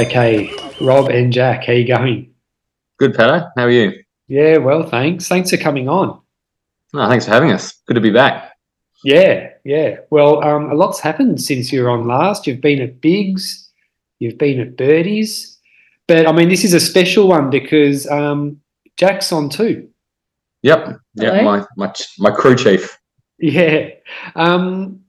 Okay, Rob and Jac, how you going? Good, Pato. How are you? Yeah, well, thanks. Thanks for coming on. Oh, thanks for having us. Good to be back. Yeah, yeah. Well, um, a lot's happened since you were on last. You've been at Bigs, you've been at Birdies, but I mean, this is a special one because um, Jac's on too. Yep. Yep. My, my my crew chief. Yeah. Um,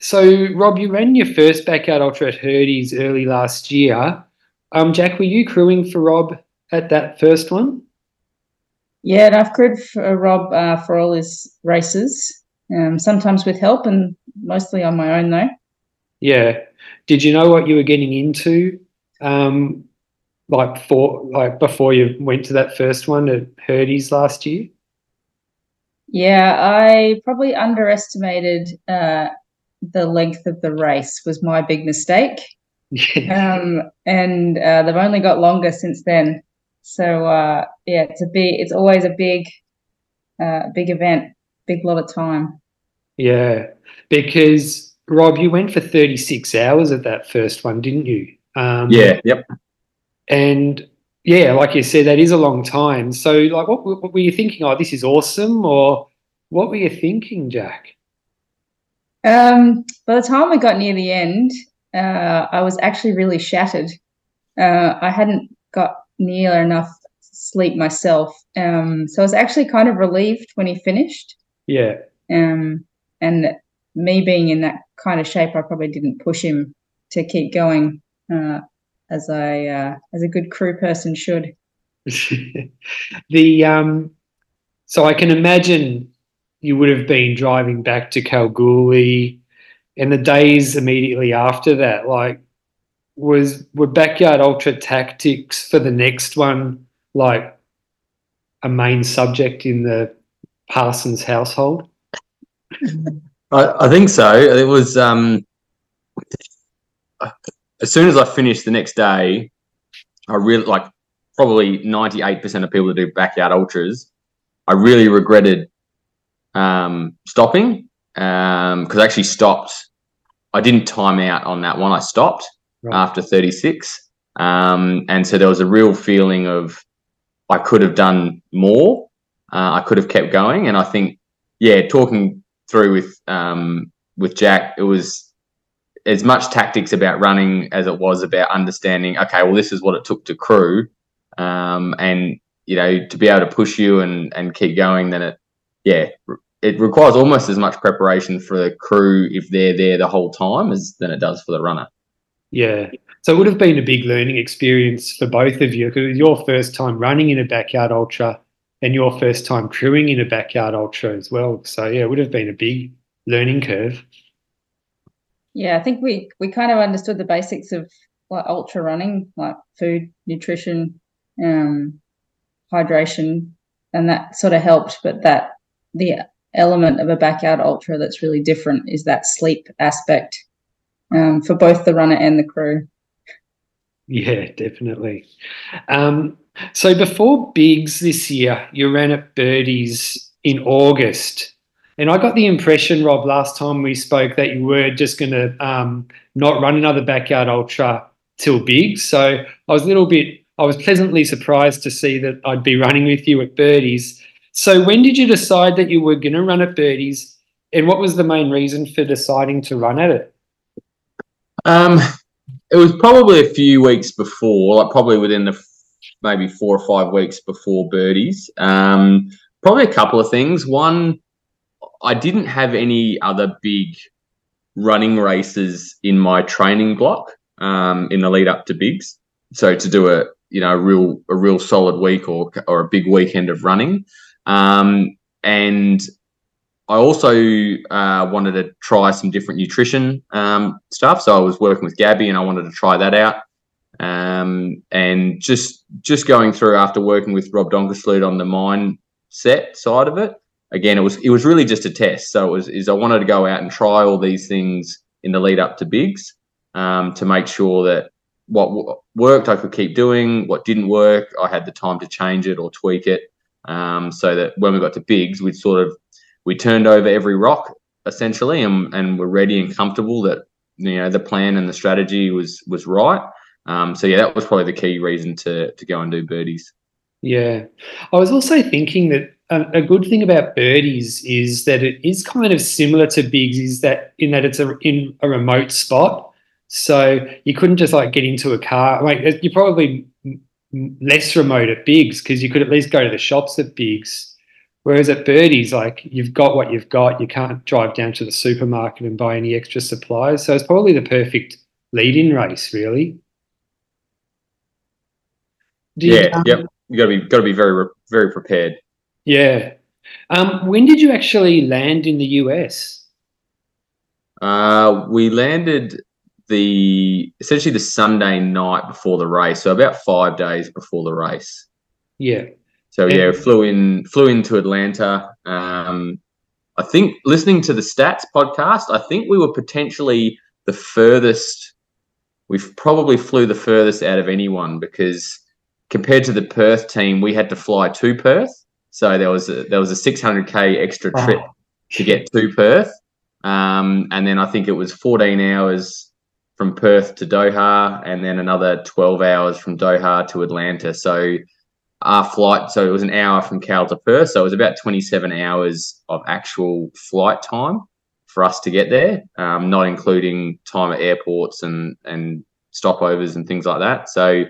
so, Rob, you ran your first backyard ultra at Hurdy's early last year. Um, Jac, were you crewing for Rob at that first one? Yeah, and I've crewed for Rob uh, for all his races, um, sometimes with help and mostly on my own though. Yeah. Did you know what you were getting into, um, like before, like before you went to that first one at Hurdy's last year? Yeah, I probably underestimated uh, the length of the race was my big mistake. Yeah. Um, and uh, they've only got longer since then. So uh, yeah, it's a big. It's always a big, uh, big event, big lot of time. Yeah. Because Rob, you went for 36 hours at that first one, didn't you? Um, Yeah. Yep. And yeah, like you said, that is a long time. So, like, what, what were you thinking? Oh, this is awesome, or what were you thinking, Jac? Um, by the time we got near the end, uh, I was actually really shattered. Uh, I hadn't got near enough sleep myself, um, so I was actually kind of relieved when he finished. Yeah, Um, and me being in that kind of shape, I probably didn't push him to keep going uh, as I uh, as a good crew person should. the um, so I can imagine you would have been driving back to Kalgoorlie, and the days immediately after that, like, was were backyard ultra tactics for the next one like a main subject in the Parsons household? I, I think so. It was um, as soon as I finished the next day, I really like probably ninety eight percent of people that do backyard ultras. I really regretted um, stopping because I actually stopped. I didn't time out on that one. I stopped Right. after 36. Um, and so there was a real feeling of I could have done more. Uh, I could have kept going. And I think, yeah, talking through with um, with Jac, it was as much tactics about running as it was about understanding. Okay, well, this is what it took to crew, um, and you know, to be able to push you and and keep going. Then it, yeah, it requires almost as much preparation for the crew if they're there the whole time as than it does for the runner. Yeah. So it would have been a big learning experience for both of you because it was your first time running in a backyard ultra and your first time crewing in a backyard ultra as well. So yeah, it would have been a big learning curve. Yeah, I think we we kind of understood the basics of like ultra running, like food, nutrition, um, hydration, and that sort of helped. But that the element of a backyard ultra that's really different is that sleep aspect um, for both the runner and the crew. Yeah, definitely. Um, so before Bigs this year, you ran at Birdies in August. And I got the impression, Rob, last time we spoke that you were just going to um, not run another backyard ultra till Bigs. So I was a little bit, I was pleasantly surprised to see that I'd be running with you at Birdies. So when did you decide that you were going to run at Birdies? And what was the main reason for deciding to run at it? Um, it was probably a few weeks before, like probably within the maybe four or five weeks before birdies. Um, probably a couple of things. One, I didn't have any other big running races in my training block um, in the lead up to bigs. So to do a you know a real a real solid week or or a big weekend of running, um, and I also uh, wanted to try some different nutrition um, stuff. So I was working with Gabby, and I wanted to try that out. Um, and just just going through after working with Rob Donkersloot on the mindset side of it. Again, it was it was really just a test. So it was is I wanted to go out and try all these things in the lead up to bigs um, to make sure that what w- worked I could keep doing. What didn't work, I had the time to change it or tweak it. Um, so that when we got to bigs, we'd sort of we turned over every rock essentially and, and were ready and comfortable that you know the plan and the strategy was was right Um, so yeah, that was probably the key reason to to go and do birdies. Yeah, I was also thinking that a, a good thing about birdies is that it is kind of similar to bigs, is that in that it's a in a remote spot, so you couldn't just like get into a car. Like you're probably less remote at bigs because you could at least go to the shops at bigs. Whereas at birdies, like you've got what you've got, you can't drive down to the supermarket and buy any extra supplies. So it's probably the perfect lead-in race, really. Do yeah, you, um, yep. You got to be got to be very very prepared. Yeah. Um, when did you actually land in the US? Uh, we landed the essentially the Sunday night before the race, so about five days before the race. Yeah. So yeah, we flew in flew into Atlanta. Um, I think listening to the stats podcast, I think we were potentially the furthest. We probably flew the furthest out of anyone because compared to the Perth team, we had to fly to Perth. So there was a, there was a 600k extra trip oh. to get to Perth, um, and then I think it was 14 hours from Perth to Doha, and then another 12 hours from Doha to Atlanta. So our flight, so it was an hour from Kal to Perth, so it was about 27 hours of actual flight time for us to get there, um, not including time at airports and and stopovers and things like that. So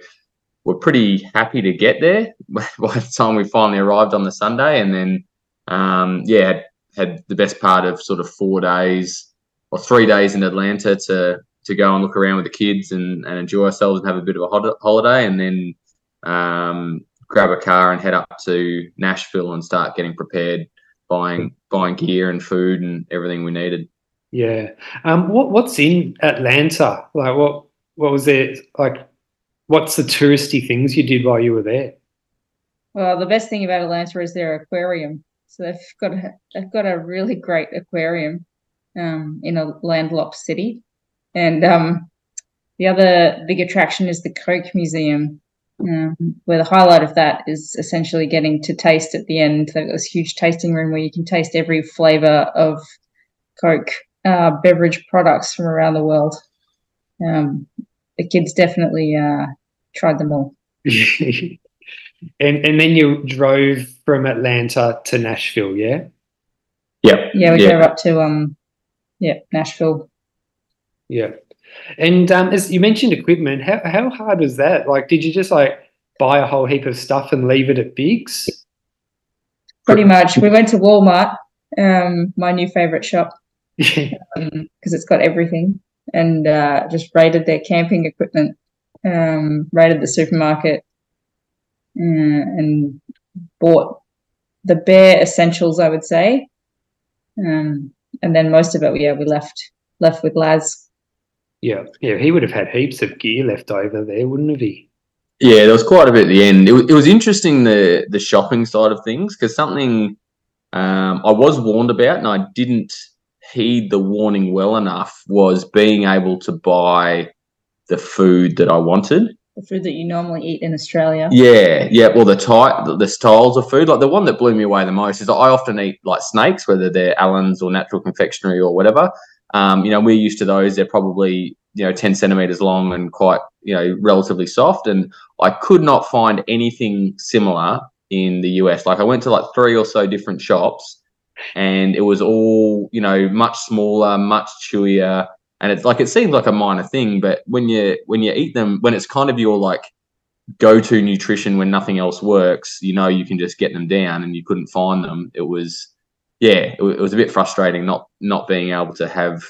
we're pretty happy to get there by the time we finally arrived on the Sunday, and then um, yeah, had, had the best part of sort of four days or three days in Atlanta to to go and look around with the kids and, and enjoy ourselves and have a bit of a holiday, and then um, grab a car and head up to Nashville and start getting prepared, buying buying gear and food and everything we needed. Yeah. Um. What What's in Atlanta? Like what What was it like? what's the touristy things you did while you were there? Well, the best thing about Atlanta is their aquarium. So they've got a, they've got a really great aquarium um, in a landlocked city, and um, the other big attraction is the Coke Museum, um, where the highlight of that is essentially getting to taste at the end. They've got this huge tasting room where you can taste every flavor of Coke uh, beverage products from around the world. Um, the kids definitely uh, tried them all. and and then you drove from Atlanta to Nashville, yeah? Yeah. Yeah, we yeah. drove up to um yeah, Nashville. Yeah. And um as you mentioned equipment, how how hard was that? Like did you just like buy a whole heap of stuff and leave it at Bigs? Pretty much. We went to Walmart, um, my new favorite shop. because um, it's got everything and uh, just raided their camping equipment um, raided the supermarket uh, and bought the bare essentials, I would say. Um, and then most of it, yeah, we left left with Laz. Yeah, yeah, he would have had heaps of gear left over there, wouldn't have he? Yeah, there was quite a bit at the end. It, it was interesting the the shopping side of things because something um, I was warned about and I didn't heed the warning well enough was being able to buy the food that I wanted. The food that you normally eat in Australia. Yeah, yeah. Well, the type, the styles of food. Like the one that blew me away the most is I often eat like snakes, whether they're Allen's or natural confectionery or whatever. Um, you know, we're used to those. They're probably you know 10 centimeters long and quite you know relatively soft. And I could not find anything similar in the US. Like I went to like three or so different shops, and it was all you know much smaller, much chewier and it's like it seems like a minor thing, but when you when you eat them, when it's kind of your like go to nutrition when nothing else works, you know you can just get them down, and you couldn't find them. It was yeah, it, it was a bit frustrating not not being able to have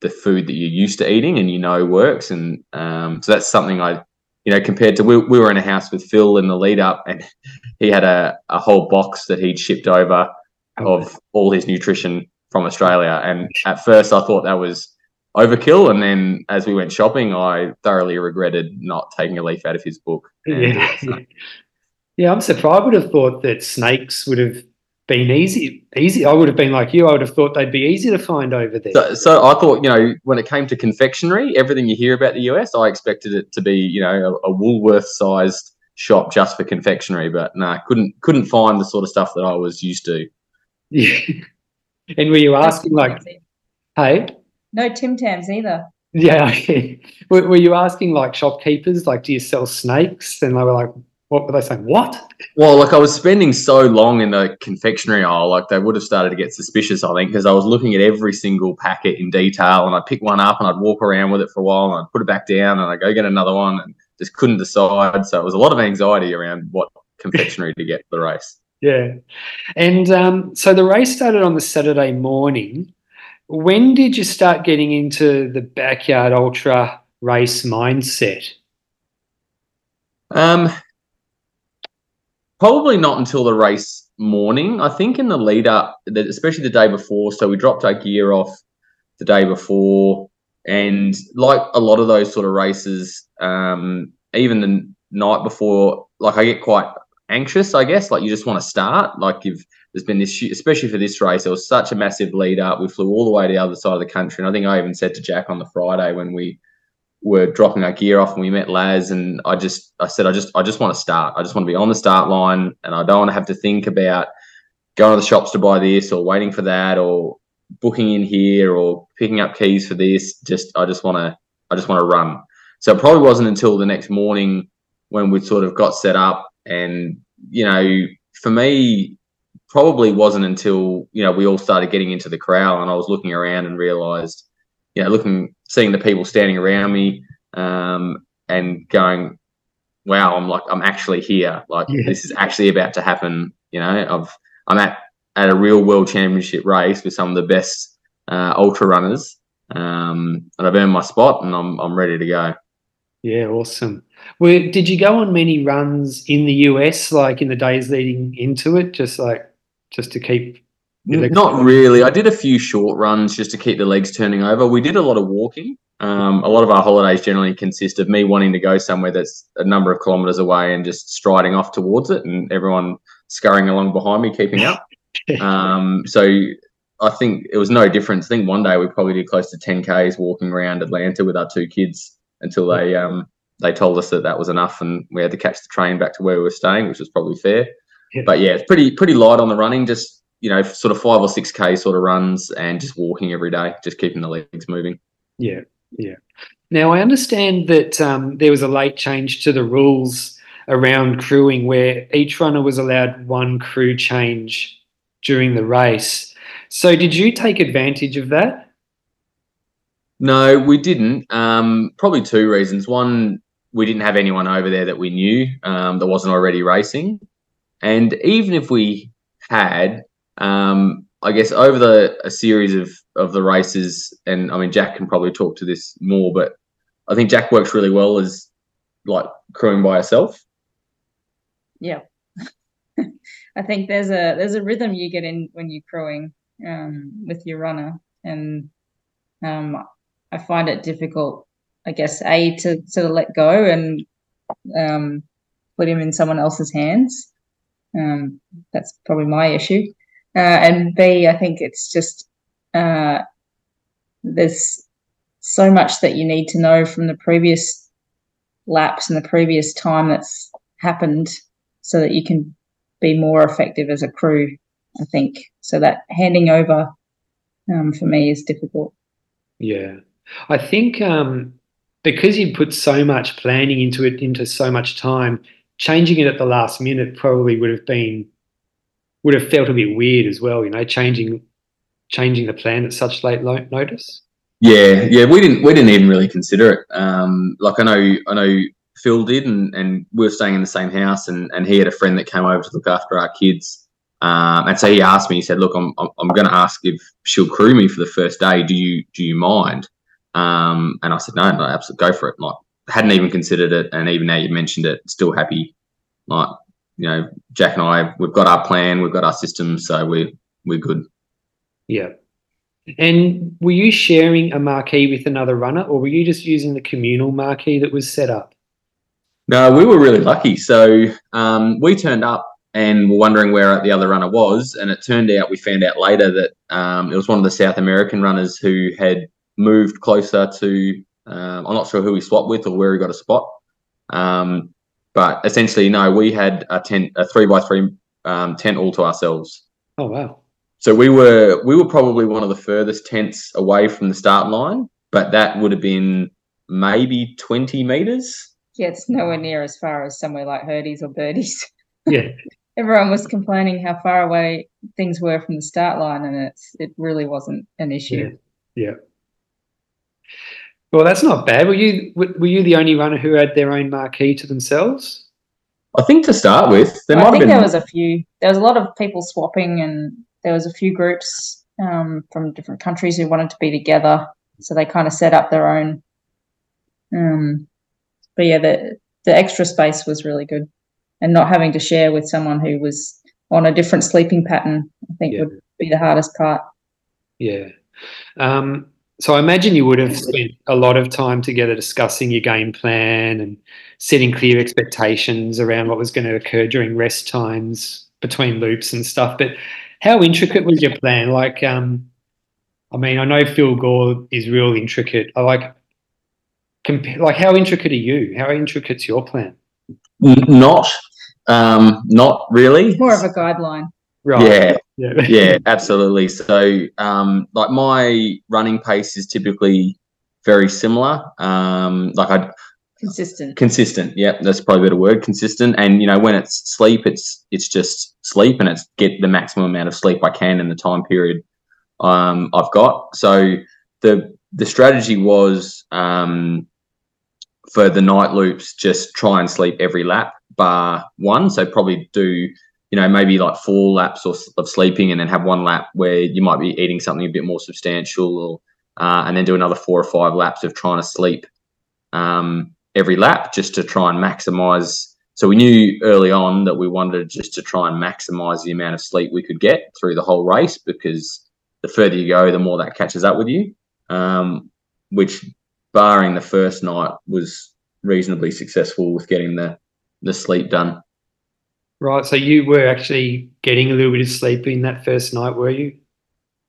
the food that you're used to eating and you know works, and um, so that's something I you know, compared to we, we were in a house with Phil in the lead up, and he had a, a whole box that he'd shipped over of all his nutrition from Australia. And at first, I thought that was overkill. And then as we went shopping, I thoroughly regretted not taking a leaf out of his book. yeah. yeah, I'm surprised. I would have thought that snakes would have been easy. Easy. I would have been like you. I would have thought they'd be easy to find over there. So, so I thought, you know, when it came to confectionery, everything you hear about the US, I expected it to be, you know, a, a Woolworth-sized shop just for confectionery. But no, nah, couldn't couldn't find the sort of stuff that I was used to. Yeah. And were you asking like, hey? No Tim Tams either. Yeah. were, were you asking like shopkeepers, like, do you sell snakes? And they were like, what were they saying? What? Well, like I was spending so long in the confectionery aisle, like they would have started to get suspicious, I think, because I was looking at every single packet in detail and I'd pick one up and I'd walk around with it for a while and I'd put it back down and I'd go get another one and just couldn't decide. So it was a lot of anxiety around what confectionery to get for the race. Yeah. And um, so the race started on the Saturday morning. When did you start getting into the backyard ultra race mindset? Um, probably not until the race morning. I think in the lead up, especially the day before. So we dropped our gear off the day before, and like a lot of those sort of races, um, even the night before, like I get quite anxious. I guess like you just want to start. Like if there's been this, especially for this race, there was such a massive lead up. We flew all the way to the other side of the country, and I think I even said to Jac on the Friday when we were dropping our gear off and we met Laz and I just I said I just I just want to start. I just want to be on the start line and I don't want to have to think about going to the shops to buy this or waiting for that or booking in here or picking up keys for this. Just I just want to I just want to run. So it probably wasn't until the next morning when we sort of got set up and you know for me probably wasn't until you know we all started getting into the crowd and I was looking around and realized you know looking seeing the people standing around me um, and going, wow, I'm like, I'm actually here. Like yeah. this is actually about to happen. You know, I've, I'm at, at a real world championship race with some of the best uh, ultra runners. Um, and I've earned my spot and I'm, I'm ready to go. Yeah, awesome. Where, did you go on many runs in the US, like in the days leading into it, just like just to keep not really. I did a few short runs just to keep the legs turning over. We did a lot of walking. Um, a lot of our holidays generally consist of me wanting to go somewhere that's a number of kilometres away and just striding off towards it, and everyone scurrying along behind me, keeping up. um, so I think it was no difference. I think one day we probably did close to 10 k's walking around Atlanta with our two kids until they um, they told us that that was enough, and we had to catch the train back to where we were staying, which was probably fair. Yeah. But yeah, it's pretty pretty light on the running. Just you know, sort of five or six K sort of runs and just walking every day, just keeping the legs moving. Yeah, yeah. Now, I understand that um, there was a late change to the rules around crewing where each runner was allowed one crew change during the race. So, did you take advantage of that? No, we didn't. Um, probably two reasons. One, we didn't have anyone over there that we knew um, that wasn't already racing. And even if we had, um, I guess over the a series of of the races, and I mean Jac can probably talk to this more, but I think Jac works really well as like crewing by herself. Yeah, I think there's a there's a rhythm you get in when you're crewing um, with your runner, and um, I find it difficult, I guess, a to sort of let go and um, put him in someone else's hands. Um, that's probably my issue. Uh, and B, I think it's just uh, there's so much that you need to know from the previous laps and the previous time that's happened so that you can be more effective as a crew, I think. So that handing over um, for me is difficult. Yeah. I think um, because you put so much planning into it, into so much time, changing it at the last minute probably would have been would have felt a bit weird as well, you know, changing changing the plan at such late notice. Yeah, yeah, we didn't we didn't even really consider it. Um, like I know I know Phil did, and, and we were staying in the same house, and, and he had a friend that came over to look after our kids. Um, and so he asked me, he said, "Look, I'm I'm, I'm going to ask if she'll crew me for the first day. Do you do you mind?" Um, and I said, "No, no, absolutely, go for it." Like hadn't even considered it, and even now you mentioned it, still happy. Like you know, Jac and I, we've got our plan, we've got our system, so we're we're good. Yeah. And were you sharing a marquee with another runner, or were you just using the communal marquee that was set up? No, we were really lucky. So um, we turned up and were wondering where the other runner was, and it turned out we found out later that um, it was one of the South American runners who had moved closer to. Um, I'm not sure who he swapped with or where he got a spot. Um, but essentially, no, we had a tent, a three by three um, tent all to ourselves. Oh wow! So we were we were probably one of the furthest tents away from the start line. but that would have been maybe 20 meters. Yeah, it's nowhere near as far as somewhere like Hurdies or Birdies. Yeah. Everyone was complaining how far away things were from the start line, and it's it really wasn't an issue. Yeah. Yeah. Well, that's not bad. Were you were were you the only runner who had their own marquee to themselves? I think to start with, there I might have think been. there was a few. There was a lot of people swapping, and there was a few groups um, from different countries who wanted to be together. So they kind of set up their own. Um, but yeah, the the extra space was really good, and not having to share with someone who was on a different sleeping pattern, I think Yeah. would be the hardest part. Yeah. Um, so I imagine you would have spent a lot of time together discussing your game plan and setting clear expectations around what was going to occur during rest times between loops and stuff. But how intricate was your plan? Like, um, I mean, I know Phil Gore is real intricate. I like, compa- like, how intricate are you? How intricate's your plan? Not, um, not really. More of a guideline. Right. Yeah, Yeah. yeah, absolutely. So, um, like my running pace is typically very similar. Um, like I Consistent. consistent. Yeah, that's probably a better word. Consistent, and you know when it's sleep, it's it's just sleep, and it's get the maximum amount of sleep I can in the time period um, I've got. So the the strategy was um, for the night loops, just try and sleep every lap, bar one. So probably do you know maybe like four laps or, of sleeping, and then have one lap where you might be eating something a bit more substantial, or uh, and then do another four or five laps of trying to sleep um, every lap just to try and maximize. So we knew early on that we wanted just to try and maximize the amount of sleep we could get through the whole race because the further you go, the more that catches up with you. Um, which, barring the first night, was reasonably successful with getting the the sleep done. Right. So you were actually getting a little bit of sleep in that first night, were you?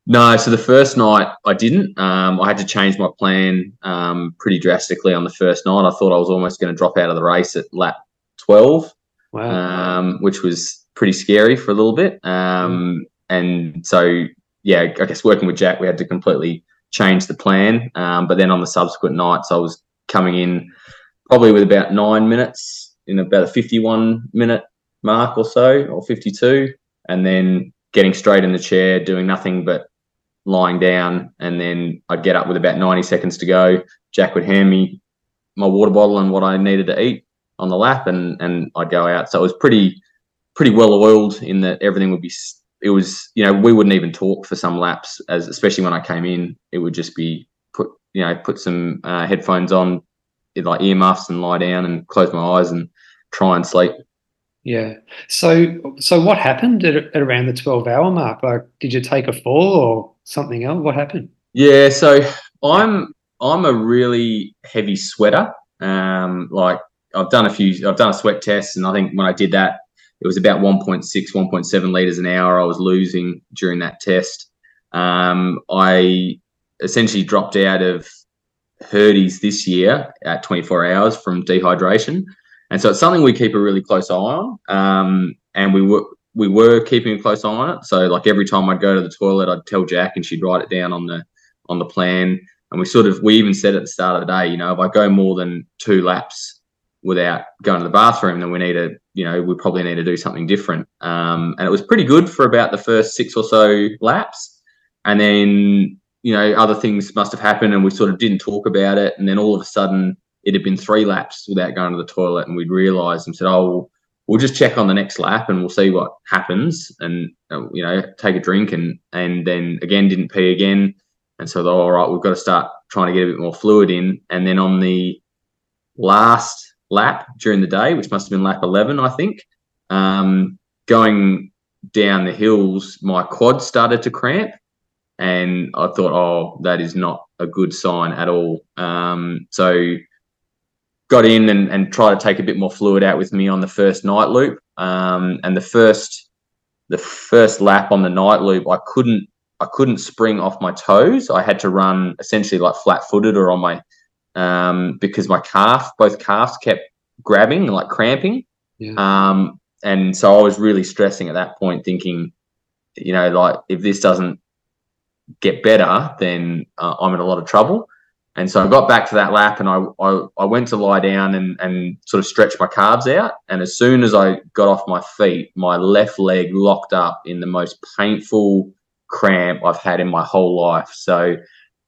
No, so the first night I didn't. Um, I had to change my plan um, pretty drastically on the first night. I thought I was almost going to drop out of the race at lap 12, Wow. um, which was pretty scary for a little bit. Um, and so, yeah, I guess working with Jac, we had to completely change the plan. Um, but then on the subsequent nights, I was coming in probably with about nine minutes in about a 51 minute mark or so, or 52, and then getting straight in the chair, doing nothing but lying down. And then I'd get up with about 90 seconds to go. Jac would hand me my water bottle and what I needed to eat on the lap and and I'd go out. So it was pretty pretty well oiled in that everything would be it was you know we wouldn't even talk for some laps as especially when I came in it would just be put you know put some uh, headphones on like earmuffs and lie down and close my eyes and try and sleep. Yeah. So, so what happened at, at around the twelve-hour mark? Like, did you take a fall or something else? What happened? Yeah, so I'm I'm a really heavy sweater. Um, like I've done a few, I've done a sweat test, and I think when I did that, it was about 1.6, 1.7 liters an hour I was losing during that test. Um, I essentially dropped out of Hurdies this year at 24 hours from dehydration, and so it's something we keep a really close eye on. Um, and we were we were keeping a close eye on it. So like every time I'd go to the toilet, I'd tell Jac, and she'd write it down on the on the plan. And we sort of we even said at the start of the day, you know, if I go more than two laps without going to the bathroom, then we need to, you know, we probably need to do something different. Um, and it was pretty good for about the first six or so laps, and then you know other things must have happened, and we sort of didn't talk about it. And then all of a sudden, it had been three laps without going to the toilet, and we'd realised and said, oh. Well, we'll just check on the next lap and we'll see what happens and uh, you know take a drink and and then again didn't pee again and so all right we've got to start trying to get a bit more fluid in and then on the last lap during the day which must have been lap 11 i think um, going down the hills my quad started to cramp and i thought oh that is not a good sign at all um, so got in and, and tried to take a bit more fluid out with me on the first night loop. Um, and the first the first lap on the night loop, I couldn't I couldn't spring off my toes. I had to run essentially like flat footed or on my um, because my calf, both calves kept grabbing and like cramping. Yeah. Um, and so I was really stressing at that point, thinking, you know, like if this doesn't get better, then uh, I'm in a lot of trouble. And so I got back to that lap and I, I, I went to lie down and, and sort of stretch my calves out. And as soon as I got off my feet, my left leg locked up in the most painful cramp I've had in my whole life. So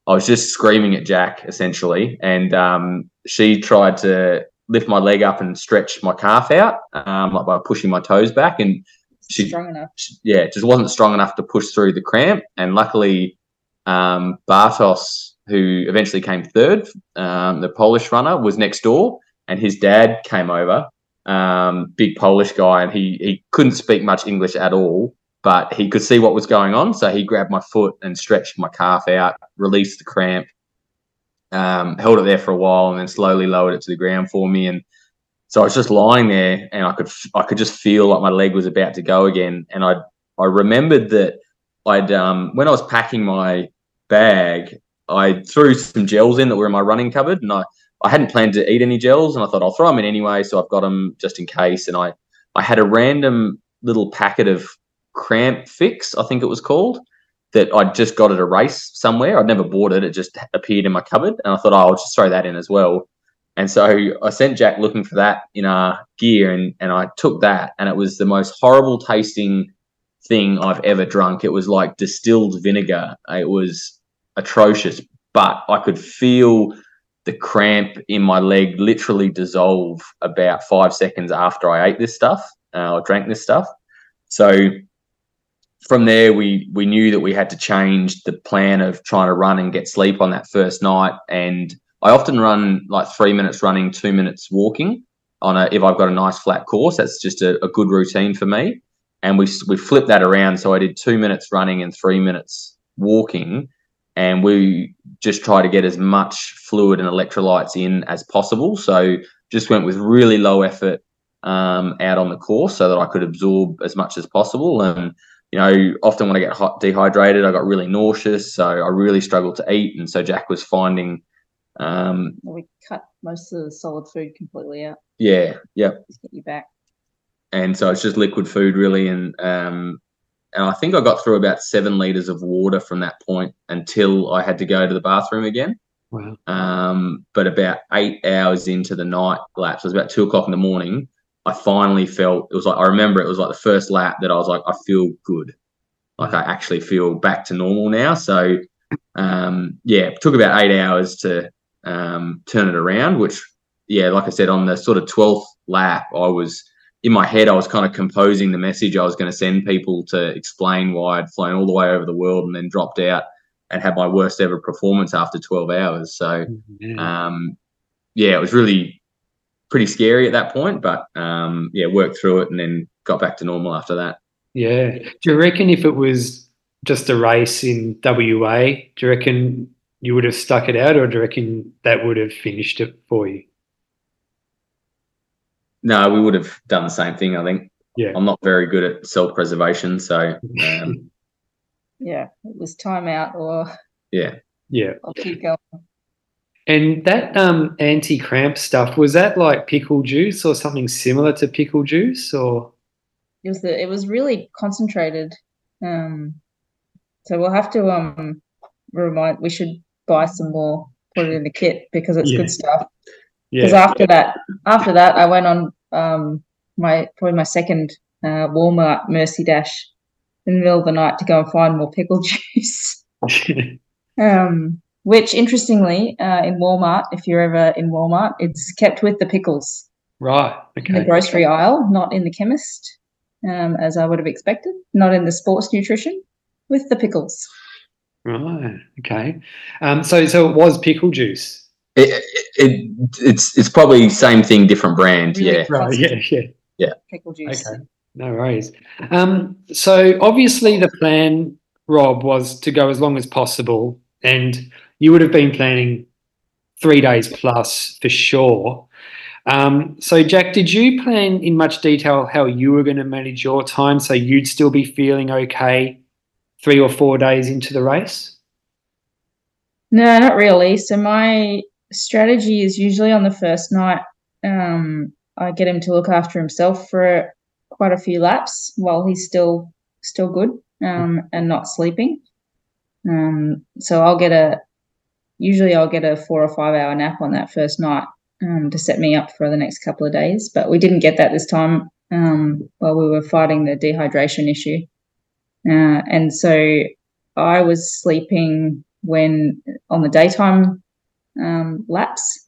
I was just screaming at Jac essentially. And um, she tried to lift my leg up and stretch my calf out um, like by pushing my toes back. And she, strong enough. she- yeah, just wasn't strong enough to push through the cramp. And luckily, um, Bartosz, who eventually came third, um, the Polish runner, was next door, and his dad came over, um, big Polish guy, and he he couldn't speak much English at all, but he could see what was going on, so he grabbed my foot and stretched my calf out, released the cramp, um, held it there for a while, and then slowly lowered it to the ground for me, and so I was just lying there, and I could I could just feel like my leg was about to go again, and I I remembered that I'd um, when I was packing my bag, I threw some gels in that were in my running cupboard, and I I hadn't planned to eat any gels, and I thought I'll throw them in anyway, so I've got them just in case. And I I had a random little packet of cramp fix, I think it was called, that I'd just got at a race somewhere. I'd never bought it; it just appeared in my cupboard, and I thought, oh, I'll just throw that in as well. And so I sent Jac looking for that in our gear, and and I took that, and it was the most horrible tasting thing I've ever drunk. It was like distilled vinegar. It was atrocious, but I could feel the cramp in my leg literally dissolve about five seconds after I ate this stuff uh, or drank this stuff. So from there, we we knew that we had to change the plan of trying to run and get sleep on that first night. And I often run like three minutes running, two minutes walking on a if I've got a nice flat course. That's just a, a good routine for me. And we we flipped that around. So I did two minutes running and three minutes walking, and we just try to get as much fluid and electrolytes in as possible. So just went with really low effort um, out on the course so that I could absorb as much as possible. And you know, often when I get hot, dehydrated, I got really nauseous, so I really struggled to eat. And so Jac was finding, um, We cut most of the solid food completely out. yeah, yeah, get you back. and so it's just liquid food really and um and I think I got through about seven liters of water from that point until I had to go to the bathroom again. Wow. Um, but about eight hours into the night laps, it was about two o'clock in the morning. I finally felt it was like I remember it was like the first lap that I was like I feel good, like I actually feel back to normal now. So um, yeah, it took about eight hours to um, turn it around. Which yeah, like I said, on the sort of twelfth lap, I was in my head, I was kind of composing the message I was going to send people to explain why I'd flown all the way over the world and then dropped out and had my worst ever performance after 12 hours. So, Yeah. um, yeah, it was really pretty scary at that point, but um, yeah, worked through it and then got back to normal after that. Yeah. Do you reckon if it was just a race in WA, do you reckon you would have stuck it out or do you reckon that would have finished it for you? No, we would have done the same thing, I think. Yeah. I'm not very good at self preservation. So, um, Yeah, it was time out or yeah. Yeah. I'll keep going. And that um, anti cramp stuff, was that like pickle juice or something similar to pickle juice or? It was the it was really concentrated. Um, so we'll have to um remind we should buy some more, put it in the kit because it's Yeah. good stuff. Because Yeah. after that, after that, I went on um my probably my second uh, Walmart Mercy Dash in the middle of the night to go and find more pickle juice. Um, which interestingly, uh, in Walmart, if you're ever in Walmart, it's kept with the pickles right. Okay. in the grocery aisle, not in the chemist, um, as I would have expected, not in the sports nutrition, with the pickles. Right. Okay. Um, so, so it was pickle juice. It, it, it, it's it's probably same thing, different brand. Really yeah. Right. Yeah. Yeah. Pickle juice. Okay. No worries. Um, so obviously the plan, Rob, was to go as long as possible, and you would have been planning three days plus for sure. Um, so Jac, did you plan in much detail how you were going to manage your time so you'd still be feeling okay three or four days into the race? No, not really. So my strategy is usually on the first night. Um, I get him to look after himself for quite a few laps while he's still still good um, and not sleeping. Um, so I'll get a usually I'll get a four or five hour nap on that first night um, to set me up for the next couple of days. But we didn't get that this time um, while we were fighting the dehydration issue. Uh, and so I was sleeping when on the daytime um, laps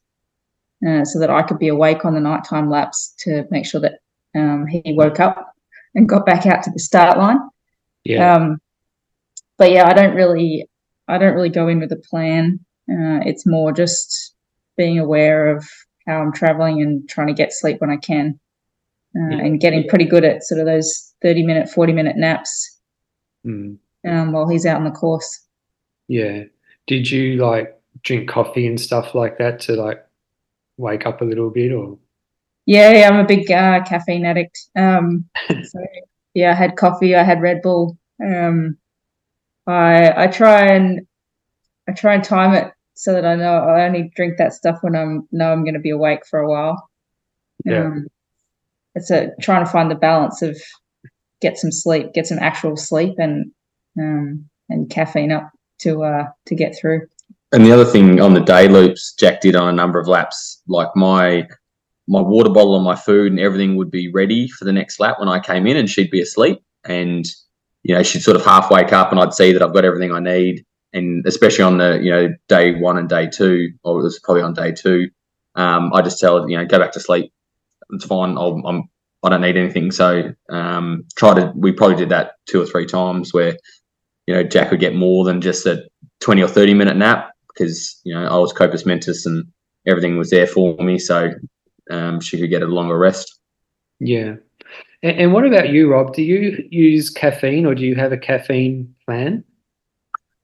uh, so that I could be awake on the nighttime laps to make sure that um, he woke up and got back out to the start line. Yeah. Um, but yeah, I don't really, I don't really go in with a plan. Uh, it's more just being aware of how I'm traveling and trying to get sleep when I can, uh, Yeah. and getting pretty good at sort of those thirty minute, forty minute naps Mm, um, while he's out on the course. yeah. Did you like drink coffee and stuff like that to like wake up a little bit or? Yeah, yeah, I'm a big uh, caffeine addict. Um, so yeah, I had coffee, I had Red Bull. Um, I I try and I try and time it so that I know I only drink that stuff when I'm know I'm going to be awake for a while. Yeah. Um, it's a trying to find the balance of get some sleep, get some actual sleep, and um, and caffeine up to uh to get through. And the other thing on the day loops, Jac did on a number of laps, like my my water bottle and my food and everything would be ready for the next lap when I came in, and she'd be asleep, and you know she'd sort of half wake up, and I'd see that I've got everything I need, and especially on the you know day one and day two, or it was probably on day two, um, I just tell her you know go back to sleep, it's fine, I'll, I'm I don't need anything. So um, try to we probably did that two or three times where you know Jac would get more than just a twenty or thirty minute nap because you know I was Compos Mentis and everything was there for me, so um, she could get a longer rest. Yeah. And, and what about you, Rob? Do you use caffeine or do you have a caffeine plan?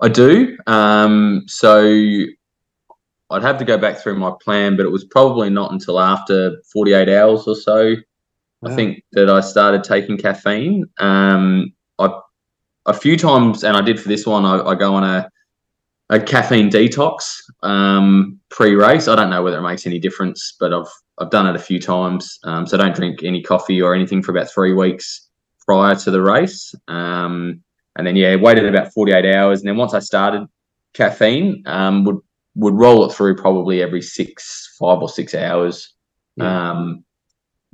I do. Um, so I'd have to go back through my plan, but it was probably not until after 48 hours or so. Wow. I think that I started taking caffeine. Um, I a few times, and I did for this one. I, I go on a a caffeine detox um, pre-race. I don't know whether it makes any difference, but I've I've done it a few times. Um, so I don't drink any coffee or anything for about three weeks prior to the race. Um, and then yeah, waited about 48 hours, and then once I started caffeine, um, would would roll it through probably every six, five or six hours, Yeah. um,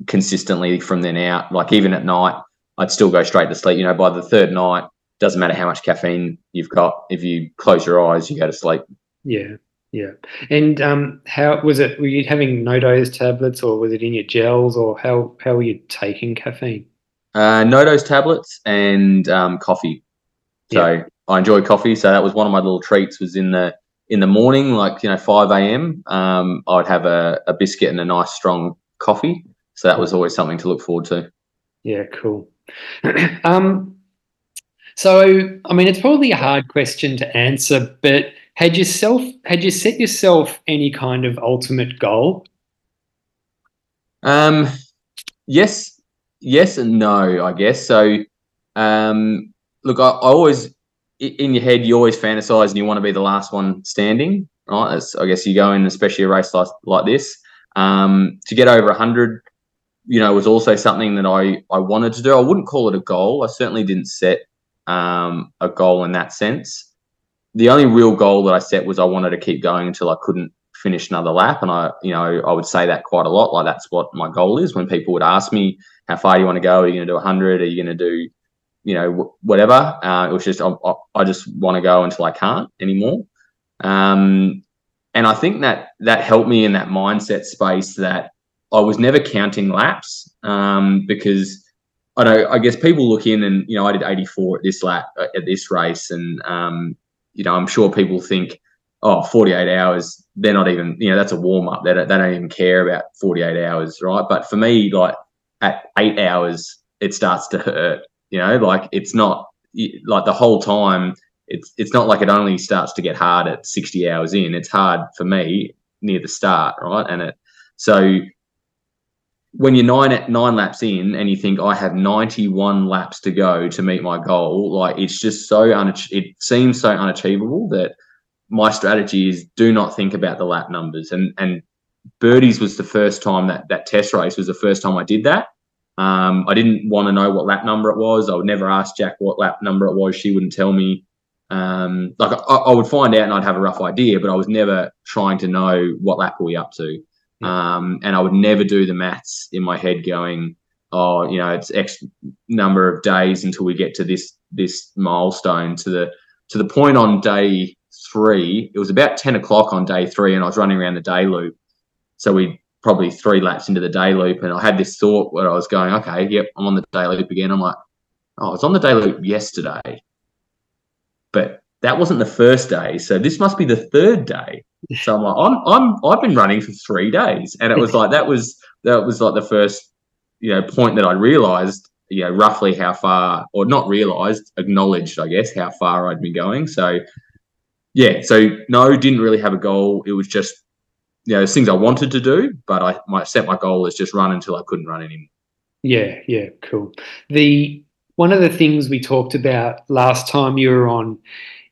consistently from then out. Like even at night, I'd still go straight to sleep. You know, by the third night, doesn't matter how much caffeine you've got. If you close your eyes, you go to sleep. Yeah. Yeah. And um, how was it? Were you having No Doz tablets or was it in your gels or how, how were you taking caffeine? Uh, No Doz tablets and um, coffee. So I enjoy coffee. So that was one of my little treats. Was in the in the morning, like you know, five a.m. Um, I would have a, a biscuit and a nice strong coffee. So that was always something to look forward to. Yeah, cool. um, so, I mean, it's probably a hard question to answer, but had yourself had you set yourself any kind of ultimate goal? Um, yes, yes, and no. I guess so. Um, look, I, I always in your head you always fantasize and you want to be the last one standing, right? I guess you go in, especially a race like, like this, um, to get over hundred. You know, was also something that I I wanted to do. I wouldn't call it a goal. I certainly didn't set um, a goal in that sense. The only real goal that I set was I wanted to keep going until I couldn't finish another lap, and I, you know, I would say that quite a lot. Like that's what my goal is. When people would ask me, "How far do you want to go? Are you going to do 100? Are you going to do, you know, wh- whatever?" Uh, it was just I, I- I just want to go until I can't anymore. Um, and I think that that helped me in that mindset space that I was never counting laps um, because I know I guess people look in and you know I did 84 at this lap uh, at this race and um, you know I'm sure people think oh 48 hours they're not even you know that's a warm up they don't, they don't even care about 48 hours right? But for me like at eight hours it starts to hurt you know? Like it's not like the whole time it's it's not like it only starts to get hard at 60 hours in. It's hard for me near the start right? And it so when you're nine at nine laps in and you think I have 91 laps to go to meet my goal, like it's just so unach- it seems so unachievable that my strategy is do not think about the lap numbers. And and birdies was the first time that that test race was the first time I did that. Um, I didn't want to know what lap number it was. I would never ask Jac what lap number it was. She wouldn't tell me. Um, like I, I, would find out and I'd have a rough idea, but I was never trying to know what lap were we up to. Um, and I would never do the maths in my head going, oh, you know, it's X number of days until we get to this this milestone. To the to the point on day three, it was about ten o'clock on day three, and I was running around the day loop. So we probably three laps into the day loop, and I had this thought where I was going, okay, yep, I'm on the day loop again. I'm like, oh, I was on the day loop yesterday, but that wasn't the first day, so this must be the third day. So I'm like, I'm, I'm I've been running for three days, and it was like that was that was like the first you know point that I realised you know roughly how far, or not realised, acknowledged, I guess, how far I'd been going. So yeah, so no, didn't really have a goal. It was just you know things I wanted to do, but I might set my goal as just run until I couldn't run anymore. Yeah, yeah, cool. The one of the things we talked about last time you were on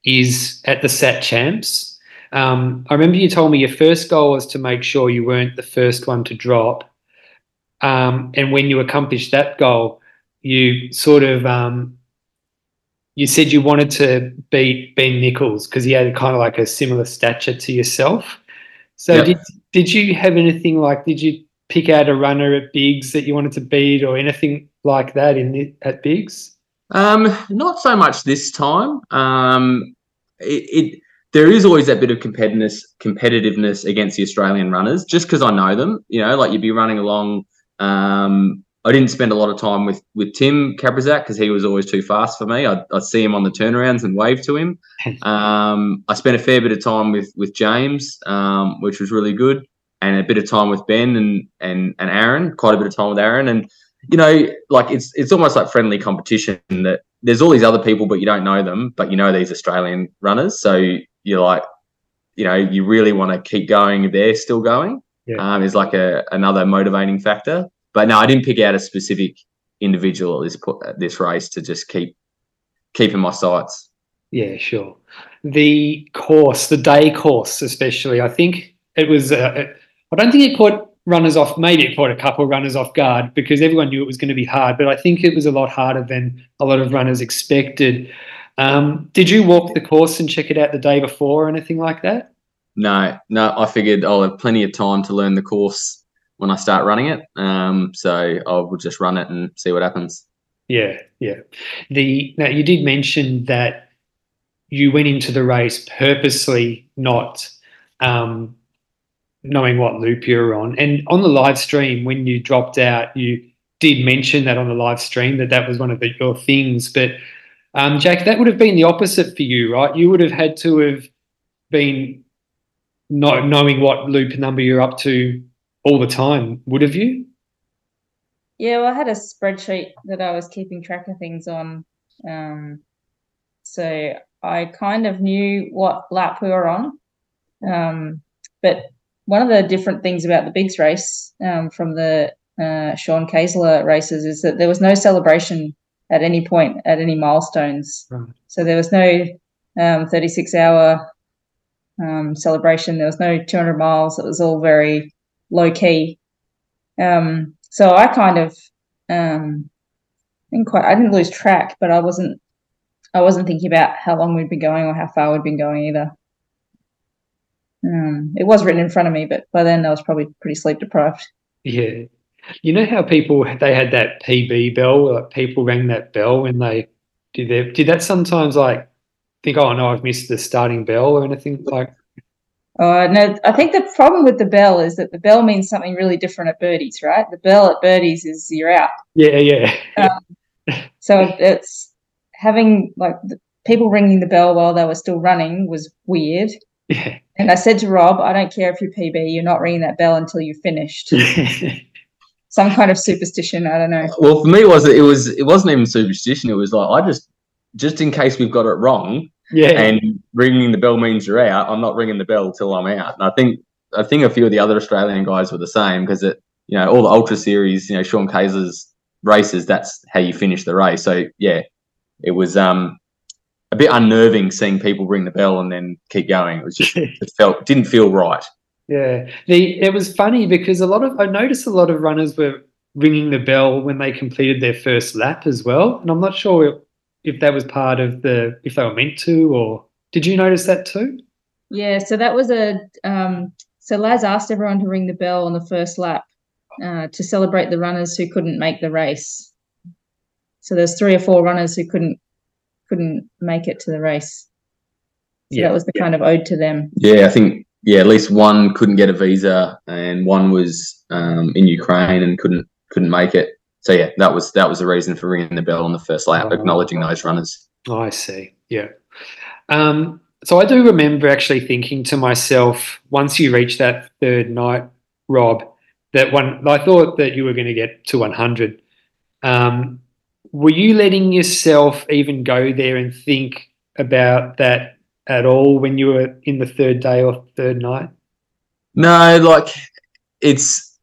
is at the Sat Champs. Um, I remember you told me your first goal was to make sure you weren't the first one to drop. Um, and when you accomplished that goal, you sort of um, you said you wanted to beat Ben Nichols because he had kind of like a similar stature to yourself. So yep. did did you have anything like? Did you pick out a runner at Bigs that you wanted to beat, or anything like that in the, at Bigs? Um, not so much this time. Um, it, it there is always that bit of competitiveness competitiveness against the Australian runners, just because I know them. You know, like you'd be running along. Um, I didn't spend a lot of time with with Tim Kaprizak because he was always too fast for me. I'd, I'd, see him on the turnarounds and wave to him. Um, I spent a fair bit of time with with James, um, which was really good, and a bit of time with Ben and and and Aaron. Quite a bit of time with Aaron, and you know, like it's it's almost like friendly competition that there's all these other people, but you don't know them, but you know these Australian runners. So you're like, you know, you really want to keep going. They're still going. Yeah. Um, is like a another motivating factor. But no, I didn't pick out a specific individual at this at this race to just keep keeping my sights. Yeah, sure. The course, the day course, especially, I think it was. Uh, I don't think it caught runners off. Maybe it caught a couple runners off guard because everyone knew it was going to be hard. But I think it was a lot harder than a lot of runners expected. Um, did you walk the course and check it out the day before or anything like that? No, no. I figured I'll have plenty of time to learn the course when I start running it. Um, so I will just run it and see what happens. Yeah, yeah. The now you did mention that you went into the race purposely not um, knowing what loop you're on, and on the live stream when you dropped out, you did mention that on the live stream that that was one of the, your things. But um, Jac, that would have been the opposite for you, right? You would have had to have been not knowing what loop number you're up to all the time, would have you? Yeah, well, I had a spreadsheet that I was keeping track of things on. Um, so I kind of knew what lap we were on. Um, but one of the different things about the Bigs race um, from the uh, Sean Kaesler races is that there was no celebration at any point at any milestones. Right. So there was no um, 36 hour um, celebration. There was no 200 miles. It was all very low key. Um, so I kind of um, didn't quite I didn't lose track, but I wasn't I wasn't thinking about how long we'd been going or how far we'd been going either. Um, it was written in front of me, but by then I was probably pretty sleep deprived. Yeah, you know how people they had that PB bell, like people rang that bell when they did their did that sometimes like think, oh no, I've missed the starting bell or anything like uh, no, I think the problem with the bell is that the bell means something really different at birdies, right? The bell at birdies is you're out. Yeah, yeah. Um, so it's having like people ringing the bell while they were still running was weird. Yeah. And I said to Rob, I don't care if you're PB, you're not ringing that bell until you've finished. Some kind of superstition, I don't know. Well, for me, it was it was it wasn't even superstition. It was like I just just in case we've got it wrong, yeah. And ringing the bell means you're out. I'm not ringing the bell till I'm out. And I think I think a few of the other Australian guys were the same because it, you know, all the ultra series, you know, Sean Kaesler's races, that's how you finish the race. So yeah, it was um a bit unnerving seeing people ring the bell and then keep going. It was just it felt didn't feel right. Yeah. The it was funny because a lot of I noticed a lot of runners were ringing the bell when they completed their first lap as well. And I'm not sure if that was part of the if they were meant to, or did you notice that too? Yeah, so that was a um, so Laz asked everyone to ring the bell on the first lap uh, to celebrate the runners who couldn't make the race. So there's three or four runners who couldn't couldn't make it to the race. So Yeah. that was the kind of ode to them. Yeah, I think yeah, at least one couldn't get a visa, and one was um, in Ukraine and couldn't couldn't make it. So yeah, that was that was the reason for ringing the bell on the first lap, Oh. acknowledging those runners. I see. Yeah. Um, so I do remember actually thinking to myself once you reached that third night, Rob, that one I thought that you were going to get to 100. Um, were you letting yourself even go there and think about that at all when you were in the third day or third night? No, like it's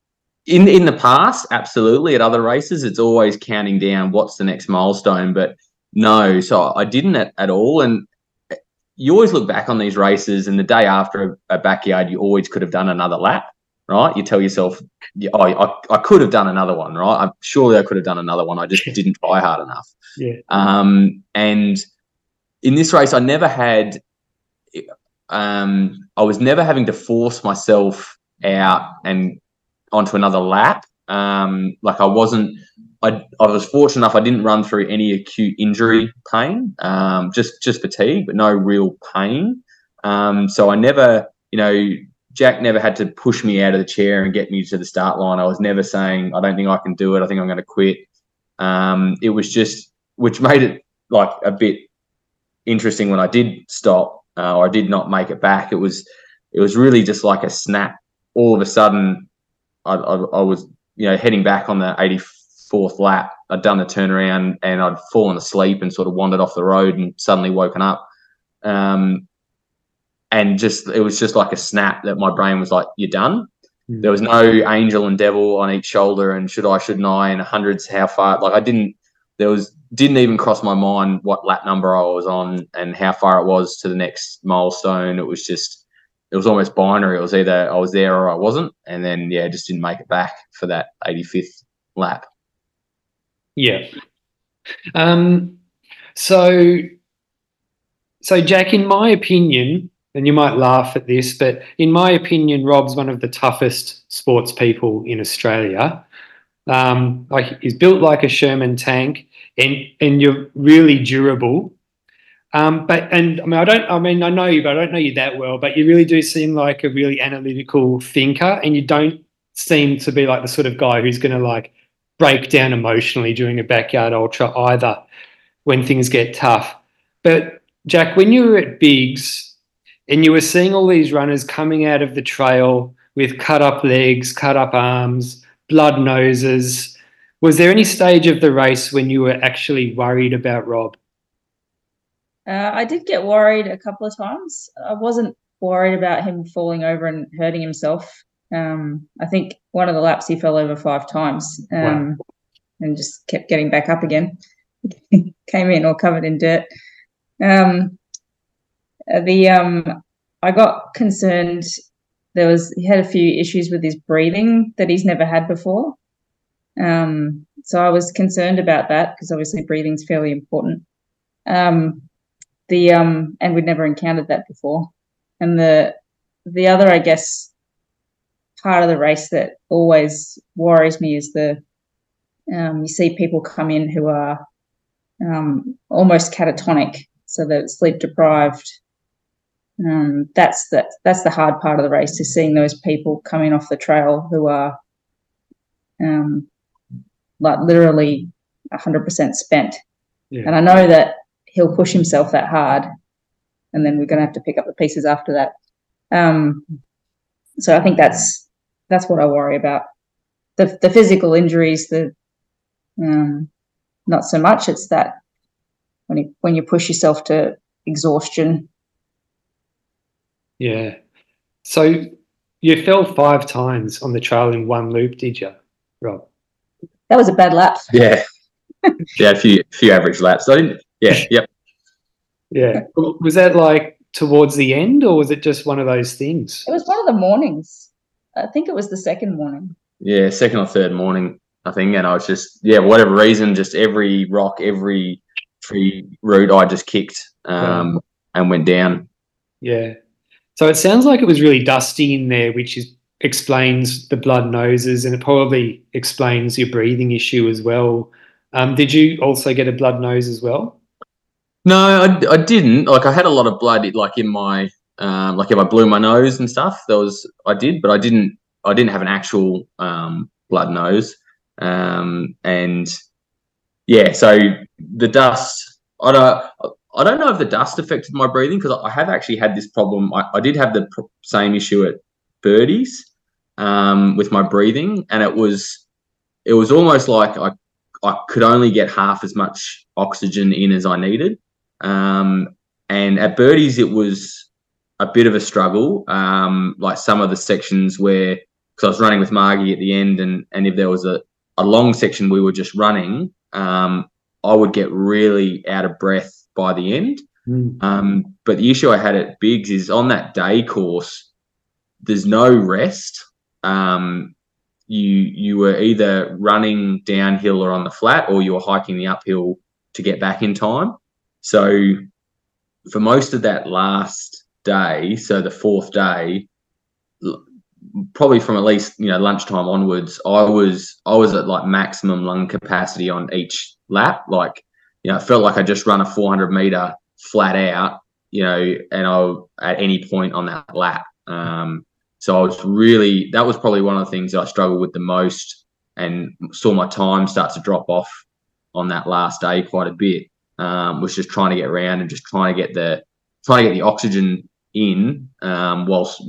in in the past, absolutely. At other races, it's always counting down what's the next milestone. But no, so I didn't at, at all. And eh, you always look back on these races, and the day after a, a backyard, you always could have done another lap, right? You tell yourself, oh, I, I could have done another one, right? I'm surely I could have done another one. I just didn't try hard enough. Yeah. Um, and in this race, I never had, um, I was never having to force myself out and onto another lap. Um, like I wasn't, I, I was fortunate enough I didn't run through any acute injury pain, um, just just fatigue, but no real pain. Um, so I never, you know, Jac never had to push me out of the chair and get me to the start line. I was never saying, I don't think I can do it. I think I'm going to quit. Um, it was just, which made it like a bit interesting when I did stop uh, or I did not make it back. It was, it was really just like a snap. All of a sudden, I, I, I was, you know, heading back on the 84th lap. I'd done the turnaround and I'd fallen asleep and sort of wandered off the road and suddenly woken up. Um, and just it was just like a snap that my brain was like, "You're done." Mm. There was no angel and devil on each shoulder, and should I, shouldn't I, and hundreds, how far? Like I didn't. There was didn't even cross my mind what lap number I was on and how far it was to the next milestone. It was just, it was almost binary. It was either I was there or I wasn't, and then yeah, just didn't make it back for that 85th lap. Yeah. Um, so, so Jac, in my opinion, and you might laugh at this, but in my opinion, Rob's one of the toughest sports people in Australia. Um, like he's built like a Sherman tank, and and you're really durable. Um, but and I mean, I don't. I mean, I know you, but I don't know you that well. But you really do seem like a really analytical thinker, and you don't seem to be like the sort of guy who's going to like break down emotionally during a backyard ultra either when things get tough. But Jac, when you were at Bigs and you were seeing all these runners coming out of the trail with cut up legs, cut up arms, blood noses, was there any stage of the race when you were actually worried about Rob? Uh, I did get worried a couple of times. I wasn't worried about him falling over and hurting himself. Um, I think one of the laps he fell over five times um, and just kept getting back up again. Came in all covered in dirt. Um, the um, I got concerned. There was he had a few issues with his breathing that he's never had before. Um, so I was concerned about that because obviously breathing's fairly important. Um, the um, and we'd never encountered that before. And the the other, I guess, part of the race that always worries me is the um, you see people come in who are um, almost catatonic, so they're sleep deprived. Um, that's that that's the hard part of the race is seeing those people coming off the trail who are um, like literally 100% spent. Yeah. And I know that he'll push himself that hard, and then we're going to have to pick up the pieces after that. Um, so I think that's that's what I worry about. The the physical injuries, the um, not so much. It's that when you when you push yourself to exhaustion. Yeah. So you fell five times on the trail in one loop, did you, Rob? That was a bad lap. Yeah, yeah, a few few average laps. I didn't. Yeah, yep. Yeah. Was that like towards the end or was it just one of those things? It was one of the mornings. I think it was the second morning. Yeah, second or third morning, I think, and I was just yeah, whatever reason, just every rock, every tree root I just kicked um, and went down. Yeah. So it sounds like it was really dusty in there, which is explains the blood noses, and it probably explains your breathing issue as well. Um, did you also get a blood nose as well? No, I, I didn't. Like I had a lot of blood, like in my, um, like if I blew my nose and stuff, there was I did, but I didn't. I didn't have an actual um, blood nose, um, and yeah. So the dust, I don't. I don't know if the dust affected my breathing because I have actually had this problem. I, I did have the pr- same issue at birdies um, with my breathing, and it was it was almost like I I could only get half as much oxygen in as I needed. Um, and at birdies, it was a bit of a struggle. Um, like some of the sections where, because I was running with Margie at the end, and and if there was a, a long section we were just running, um, I would get really out of breath by the end. Mm. Um, but the issue I had at Bigs is on that day course, there's no rest. Um, you you were either running downhill or on the flat, or you were hiking the uphill to get back in time. So for most of that last day, so the fourth day, probably from at least you know lunchtime onwards, I was I was at like maximum lung capacity on each lap. Like you know, it felt like I just run a 400 meter flat out, you know, and I at any point on that lap. Um, so I was really that was probably one of the things I struggled with the most, and saw my time start to drop off on that last day quite a bit. Um, was just trying to get around and just trying to get the trying to get the oxygen in um, whilst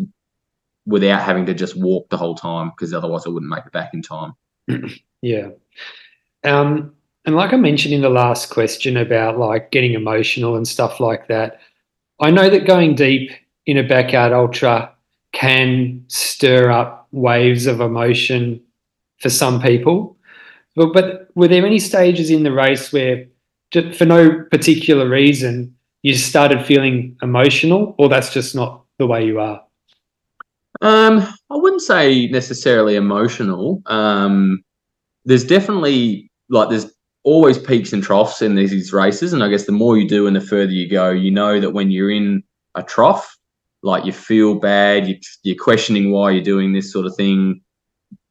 without having to just walk the whole time because otherwise I wouldn't make it back in time. yeah. Um, and like I mentioned in the last question about like getting emotional and stuff like that, I know that going deep in a backyard ultra can stir up waves of emotion for some people. But, but were there any stages in the race where, for no particular reason, you started feeling emotional, or that's just not the way you are? Um, I wouldn't say necessarily emotional. Um, there's definitely like there's always peaks and troughs in these races, and I guess the more you do and the further you go, you know that when you're in a trough, like you feel bad, you, you're questioning why you're doing this sort of thing.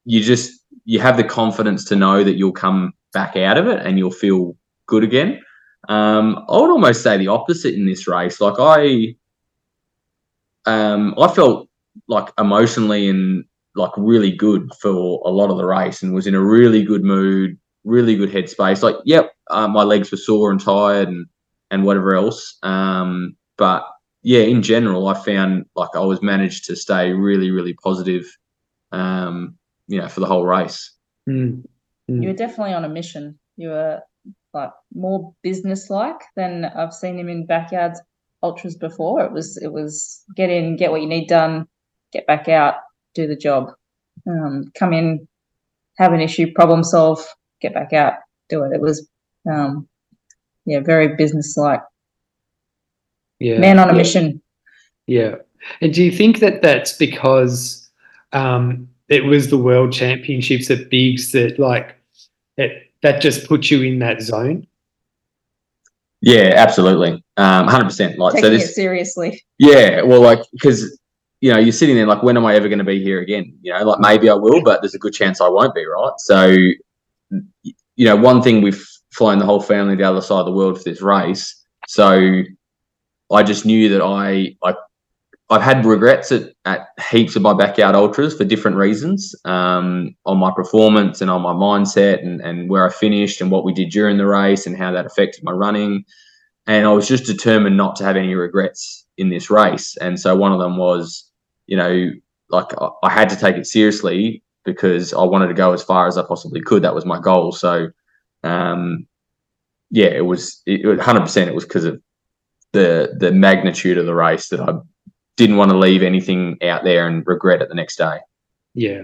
You just you have the confidence to know that you'll come back out of it and you'll feel good again. Um, I would almost say the opposite in this race. Like I, um, I felt like emotionally and like really good for a lot of the race and was in a really good mood, really good headspace. Like, yep, uh, my legs were sore and tired and and whatever else. Um, but yeah, in general, I found like I was managed to stay really, really positive, um, you know, for the whole race. Mm. Mm. You were definitely on a mission. You were like more business-like than I've seen him in backyards ultras before. It was it was get in, get what you need done, get back out, do the job. Um, come in, have an issue, problem solve, get back out, do it. It was, um, yeah, very business-like Yeah. man on a Yeah. mission. Yeah. And do you think that that's because um, it was the world championships at Bigs that like it, that just put you in that zone? Yeah, absolutely, um, hundred percent. Like Taking so, it this seriously. Yeah, well, like because you know you're sitting there like, when am I ever going to be here again? You know, like maybe I will, but there's a good chance I won't be, right? So, you know, one thing we've flown the whole family the other side of the world for this race, so I just knew that I I I've had regrets at, at heaps of my backyard ultras for different reasons um, on my performance and on my mindset and, and where I finished and what we did during the race and how that affected my running. And I was just determined not to have any regrets in this race. And so one of them was, you know, like I, I had to take it seriously because I wanted to go as far as I possibly could. That was my goal. So, um, yeah, it was 100%. It was because of the the magnitude of the race that I didn't want to leave anything out there and regret it the next day. Yeah.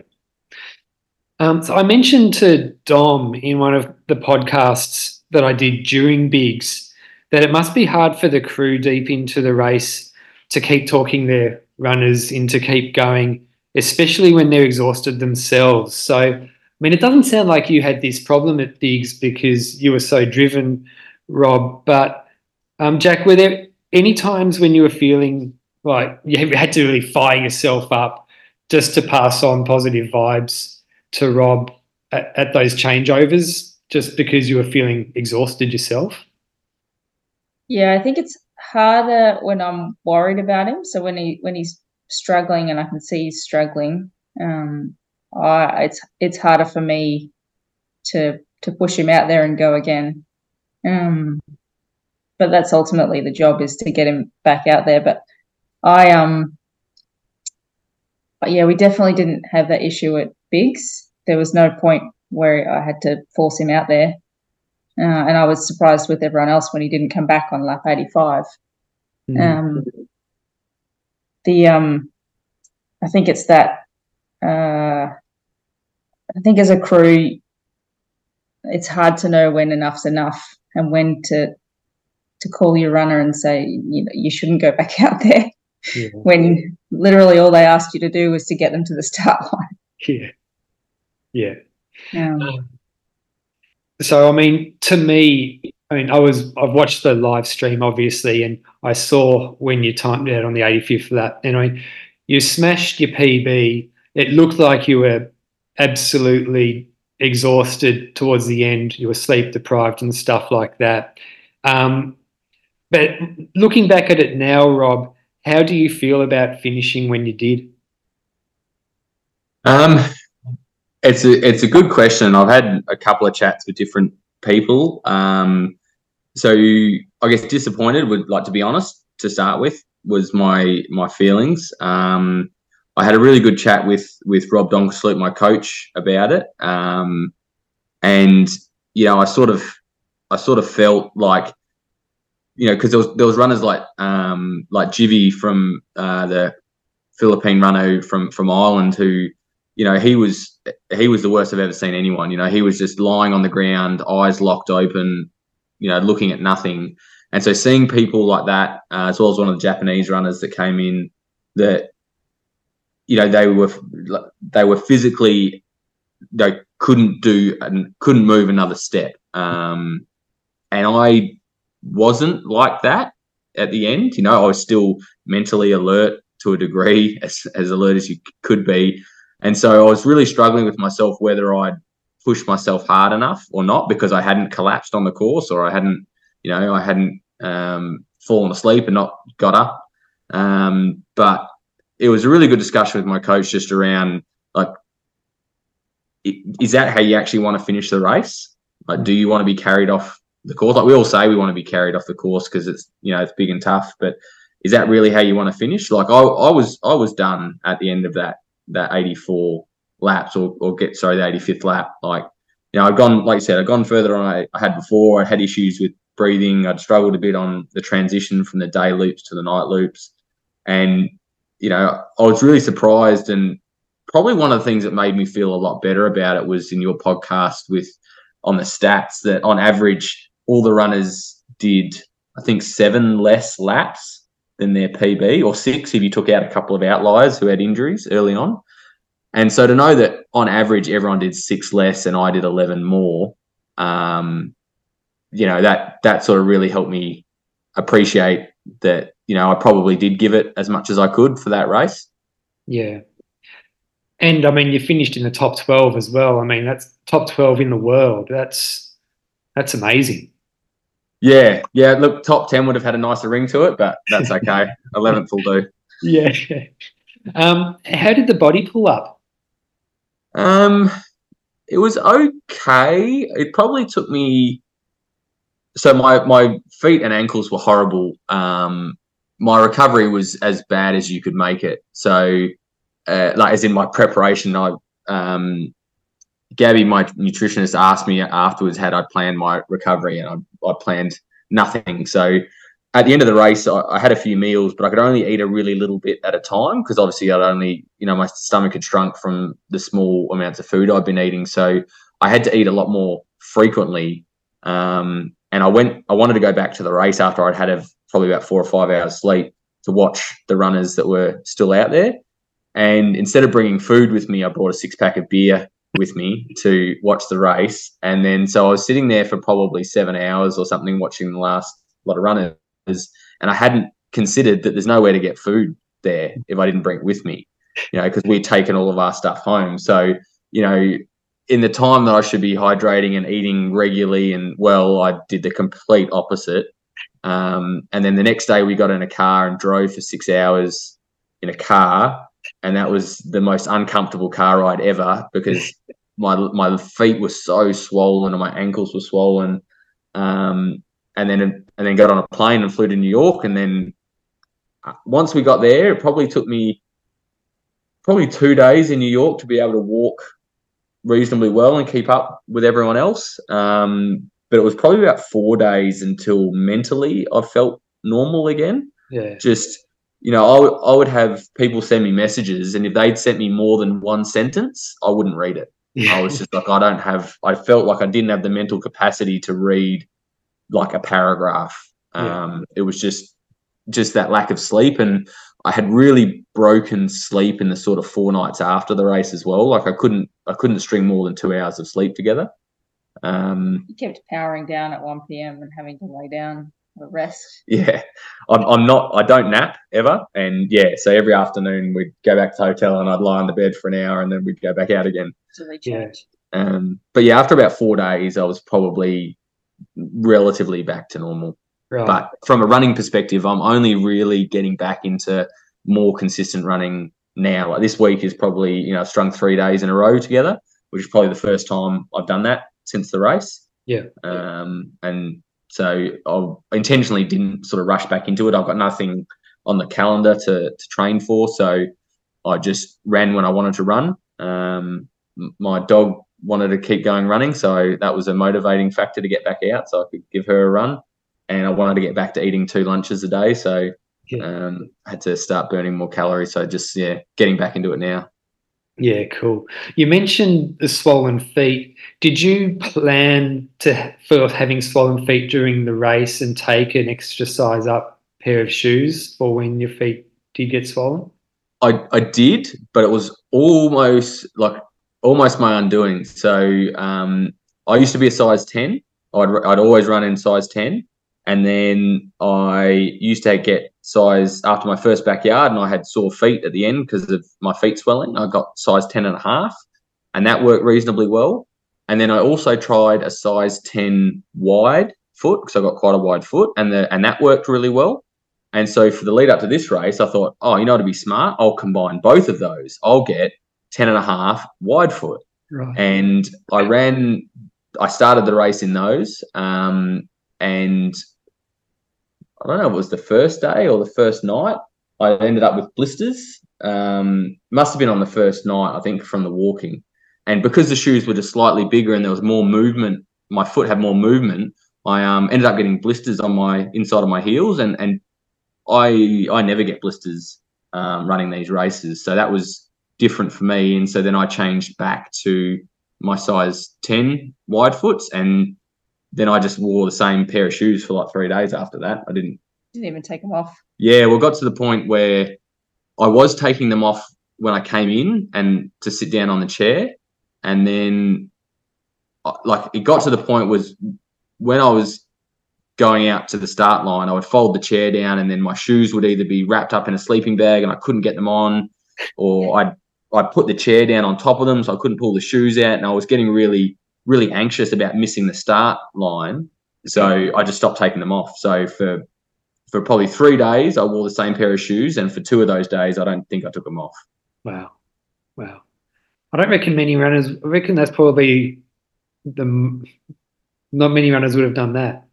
Um, so I mentioned to Dom in one of the podcasts that I did during Bigs that it must be hard for the crew deep into the race to keep talking their runners into keep going, especially when they're exhausted themselves. So, I mean, it doesn't sound like you had this problem at Bigs because you were so driven, Rob. But um, Jac, were there any times when you were feeling like you had to really fire yourself up just to pass on positive vibes to Rob at, at those changeovers, just because you were feeling exhausted yourself? Yeah, I think it's harder when I'm worried about him. So when he when he's struggling and I can see he's struggling, um, I, it's it's harder for me to to push him out there and go again. Um, but that's ultimately the job is to get him back out there. But I um, but yeah, we definitely didn't have that issue at Bigs. There was no point where I had to force him out there. Uh, and I was surprised with everyone else when he didn't come back on lap 85. Mm. Um, the um, I think it's that. Uh, I think as a crew, it's hard to know when enough's enough and when to to call your runner and say you know you shouldn't go back out there yeah. when literally all they asked you to do was to get them to the start line. Yeah, yeah. Um, so I mean, to me, I mean, I was I've watched the live stream obviously, and I saw when you timed out on the 85th That, and I you smashed your PB. It looked like you were absolutely exhausted towards the end. You were sleep deprived and stuff like that. Um, but looking back at it now, Rob, how do you feel about finishing when you did? Um, it's a it's a good question. I've had a couple of chats with different people. Um, so I guess disappointed would like to be honest to start with was my my feelings. Um, I had a really good chat with with Rob Donkasloop, my coach, about it. Um, and you know, I sort of I sort of felt like you know because there was there was runners like um, like Jivy from uh, the Philippine runner from from Ireland who you know, he was he was the worst I've ever seen anyone. You know, he was just lying on the ground, eyes locked open, you know, looking at nothing. And so seeing people like that, uh, as well as one of the Japanese runners that came in, that you know they were they were physically they couldn't do and couldn't move another step. Um, and I wasn't like that at the end. You know, I was still mentally alert to a degree, as, as alert as you could be. And so I was really struggling with myself whether I'd push myself hard enough or not because I hadn't collapsed on the course or I hadn't, you know, I hadn't um, fallen asleep and not got up. Um, but it was a really good discussion with my coach just around like, is that how you actually want to finish the race? Like, do you want to be carried off the course? Like we all say we want to be carried off the course because it's you know it's big and tough, but is that really how you want to finish? Like I, I was I was done at the end of that that 84 laps or, or get sorry the 85th lap like you know i'd gone like i said i'd gone further than I, I had before. I had issues with breathing. I'd struggled a bit on the transition from the day loops to the night loops. And you know i was really surprised and probably one of the things that made me feel a lot better about it was in your podcast with on the stats that on average all the runners did i think seven less laps than their PB, or six if you took out a couple of outliers who had injuries early on. And so to know that on average everyone did six less and I did eleven more, um, you know that that sort of really helped me appreciate that. You know, I probably did give it as much as I could for that race. Yeah, and I mean, you finished in the top twelve as well. I mean, that's top twelve in the world. That's that's amazing. Yeah, yeah. Look, top ten would have had a nicer ring to it, but that's okay. Eleventh will do. Yeah. Um, how did the body pull up? Um, it was okay. It probably took me. So my my feet and ankles were horrible. Um, my recovery was as bad as you could make it. So, uh, like as in my preparation, I um, Gabby, my nutritionist, asked me afterwards had I planned my recovery, and I, I planned nothing. So at the end of the race, I, I, had a few meals, but I could only eat a really little bit at a time because obviously I'd only, you know, my stomach had shrunk from the small amounts of food I'd been eating. So I had to eat a lot more frequently. Um, and I went, I wanted to go back to the race after I'd had a, probably about four or five hours sleep to watch the runners that were still out there. And instead of bringing food with me, I brought a six pack of beer with me to watch the race. And then so I was sitting there for probably seven hours or something watching the last lot of runners. And I hadn't considered that there's nowhere to get food there if I didn't bring it with me, you know, because we'd taken all of our stuff home. So, you know, in the time that I should be hydrating and eating regularly and well, I did the complete opposite. Um, and then the next day we got in a car and drove for six hours in a car and that was the most uncomfortable car ride ever because my my feet were so swollen and my ankles were swollen. Um, and then and then got on a plane and flew to New York. And then uh, once we got there, it probably took me probably two days in New York to be able to walk reasonably well and keep up with everyone else. Um, but it was probably about four days until mentally I felt normal again. Yeah. Just you know, I, w- I would have people send me messages, and if they'd sent me more than one sentence, I wouldn't read it. Yeah. I was just like, I don't have, I felt like I didn't have the mental capacity to read like a paragraph. Yeah. Um, it was just, just that lack of sleep. And I had really broken sleep in the sort of four nights after the race as well. Like I couldn't, I couldn't string more than two hours of sleep together. Um, You kept powering down at 1 p.m. and having to lay down or rest. yeah, I'm, I'm not, I don't nap ever. And yeah, so every afternoon we'd go back to the hotel and I'd lie on the bed for an hour and then we'd go back out again. to recharge. Um, but yeah, after about four days, I was probably relatively back to normal. Right. But from a running perspective, I'm only really getting back into more consistent running now. Like this week is probably, you know, I've strung three days in a row together, which is probably the first time I've done that since the race. Yeah. Um, and so I intentionally didn't sort of rush back into it. I've got nothing on the calendar to, to train for. So I just ran when I wanted to run. Um, my dog wanted to keep going running. So that was a motivating factor to get back out so I could give her a run. And I wanted to get back to eating two lunches a day. So Yeah. um, I had to start burning more calories. So just, yeah, getting back into it now. Yeah, cool. You mentioned the swollen feet. Did you plan to for having swollen feet during the race and take an extra size up pair of shoes for when your feet did get swollen? I, I did, but it was almost like almost my undoing. So um, I used to be a size 10. I'd, I'd always run in size 10. And then I used to get size after my first backyard and I had sore feet at the end because of my feet swelling. I got size 10 and a half and that worked reasonably well. And then I also tried a size 10 wide foot because I got quite a wide foot and the and that worked really well. And so for the lead up to this race, I thought, oh, you know, to be smart, I'll combine both of those. I'll get 10 and a half wide foot. Right. And I ran, I started the race in those. Um, and I don't know, if it was the first day or the first night. I ended up with blisters. Um, must have been on the first night, I think, from the walking. And because the shoes were just slightly bigger and there was more movement, my foot had more movement. I um, ended up getting blisters on my inside of my heels, and and I I never get blisters um, running these races, so that was different for me. And so then I changed back to my size ten wide foots, and then I just wore the same pair of shoes for like three days after that. I didn't. Didn't even take them off. Yeah, well, got to the point where I was taking them off when I came in and to sit down on the chair, and then uh, like it got to the point was when I was going out to the start line, I would fold the chair down, and then my shoes would either be wrapped up in a sleeping bag and I couldn't get them on, or I'd I'd put the chair down on top of them so I couldn't pull the shoes out, and I was getting really really anxious about missing the start line. So I just stopped taking them off. So for for probably three days, I wore the same pair of shoes, and for two of those days, I don't think I took them off. Wow. Wow. I don't reckon many runners, I reckon that's probably the, not many runners would have done that.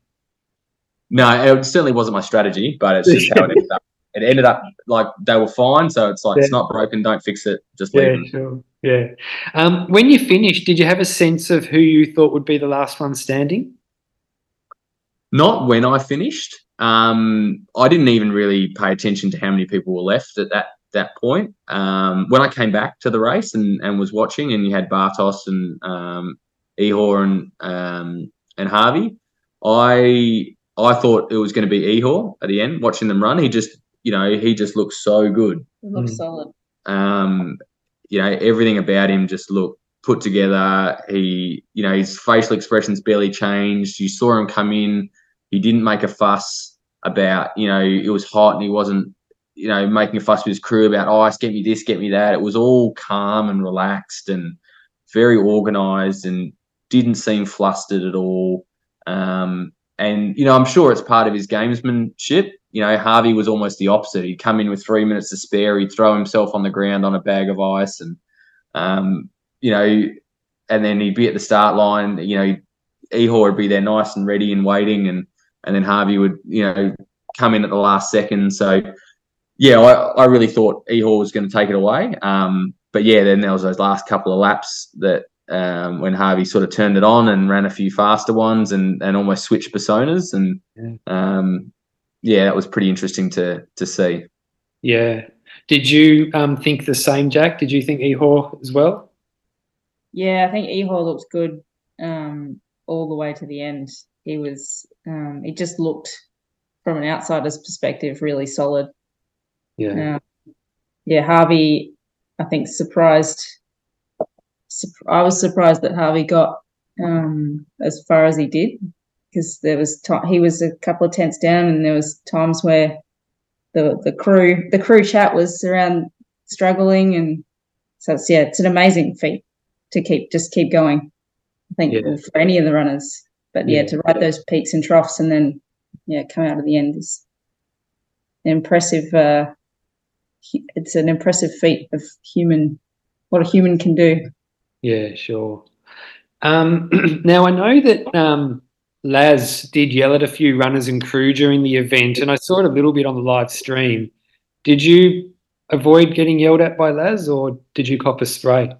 No, it certainly wasn't my strategy, but it's just how it ended up. It ended up like they were fine, so it's like it's not broken, don't fix it, just leave Yeah, sure. Yeah. Um, when you finished, did you have a sense of who you thought would be the last one standing? Not when I finished. Um, I didn't even really pay attention to how many people were left at that that point. Um, when I came back to the race and, and was watching, and you had Bartosz and um, Ihor and um, and Harvey, I I thought it was going to be Ihor at the end. Watching them run, he just you know he just looks so good. It looks Mm. solid. Um, you know everything about him just looked put together. He, you know, his facial expressions barely changed. You saw him come in. He didn't make a fuss about, you know, it was hot and he wasn't, you know, making a fuss with his crew about ice, get me this, get me that. It was all calm and relaxed and very organized and didn't seem flustered at all. Um, and, you know, I'm sure it's part of his gamesmanship. You know, Harvey was almost the opposite. He'd come in with three minutes to spare. He'd throw himself on the ground on a bag of ice and, um, you know, and then he'd be at the start line. You know, Ihor would be there nice and ready and waiting. And, and then Harvey would, you know, come in at the last second. So, yeah, I, I really thought Ihor was going to take it away. Um, but yeah, then there was those last couple of laps that um, when Harvey sort of turned it on and ran a few faster ones and, and almost switched personas. And yeah. Um, yeah, that was pretty interesting to to see. Yeah. Did you um, think the same, Jac? Did you think Ihor as well? Yeah, I think Ihor looks good um, all the way to the end. He was, um, he just looked from an outsider's perspective really solid. Yeah. Um, yeah, Harvey, I think surprised I was surprised that Harvey got um, as far as he did because there was he was a couple of tenths down, and there was times where the the crew the crew chat was around struggling, and so it's yeah, it's an amazing feat to keep just keep going. I think yeah. for any of the runners, but yeah, yeah, to ride those peaks and troughs and then yeah, come out at the end is an impressive. Uh, it's an impressive feat of human what a human can do. Yeah, sure. Um, now I know that um, Laz did yell at a few runners and crew during the event, and I saw it a little bit on the live stream. Did you avoid getting yelled at by Laz, or did you cop a spray?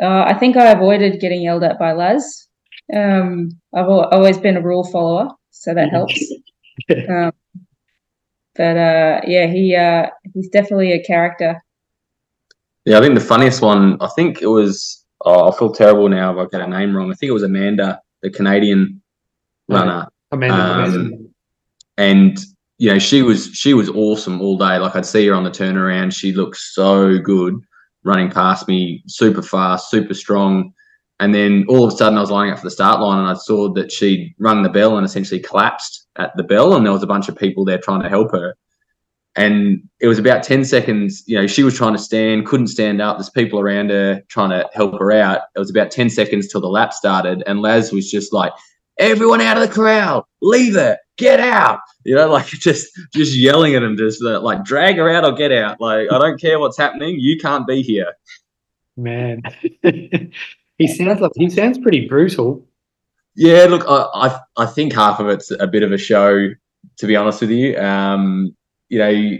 Uh, I think I avoided getting yelled at by Laz. Um, I've always been a rule follower, so that helps. um, but uh, yeah, he uh, he's definitely a character. Yeah, I think the funniest one. I think it was oh, I feel terrible now if I get a name wrong. I think it was Amanda, the Canadian runner. Amanda. Um, and you know, she was she was awesome all day. Like I'd see her on the turnaround. She looked so good running past me, super fast, super strong. And then all of a sudden, I was lining up for the start line, and I saw that she'd rung the bell and essentially collapsed at the bell, and there was a bunch of people there trying to help her and it was about 10 seconds you know she was trying to stand couldn't stand up there's people around her trying to help her out it was about 10 seconds till the lap started and laz was just like everyone out of the crowd, leave her get out you know like just just yelling at him just uh, like drag her out or get out like i don't care what's happening you can't be here man he sounds like he sounds pretty brutal yeah look I, I i think half of it's a bit of a show to be honest with you um you know,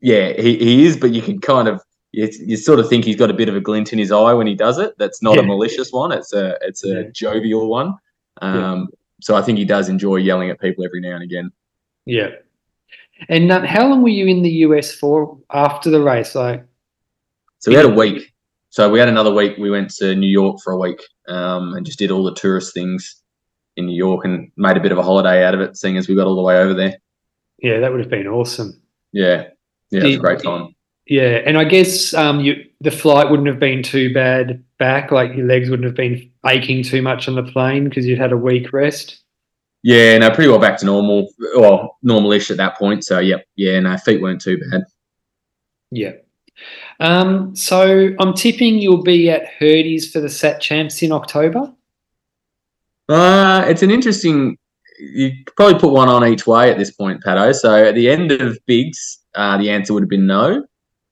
yeah, he, he is, but you can kind of you, you, sort of think he's got a bit of a glint in his eye when he does it. That's not yeah. a malicious one. It's a it's a yeah. jovial one. Um, yeah. So I think he does enjoy yelling at people every now and again. Yeah. And um, how long were you in the US for after the race? Like, so we had a week. So we had another week. We went to New York for a week um, and just did all the tourist things in New York and made a bit of a holiday out of it, seeing as we got all the way over there. Yeah, that would have been awesome. Yeah, yeah, Did, it was a great time. Yeah, and I guess um, you the flight wouldn't have been too bad back. Like your legs wouldn't have been aching too much on the plane because you'd had a week rest. Yeah, no, pretty well back to normal, well, normalish at that point. So, yep, yeah, no, feet weren't too bad. Yeah. Um, so I'm tipping you'll be at Hurdy's for the Sat Champs in October. Uh, it's an interesting you probably put one on each way at this point, Pato. So at the end of Bigs, uh, the answer would have been no.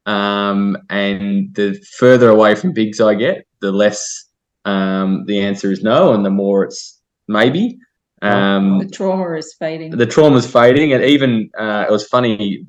Um, and the further away from Bigs I get, the less um, the answer is no, and the more it's maybe. Um, the trauma is fading. The trauma is fading, and even uh, it was funny.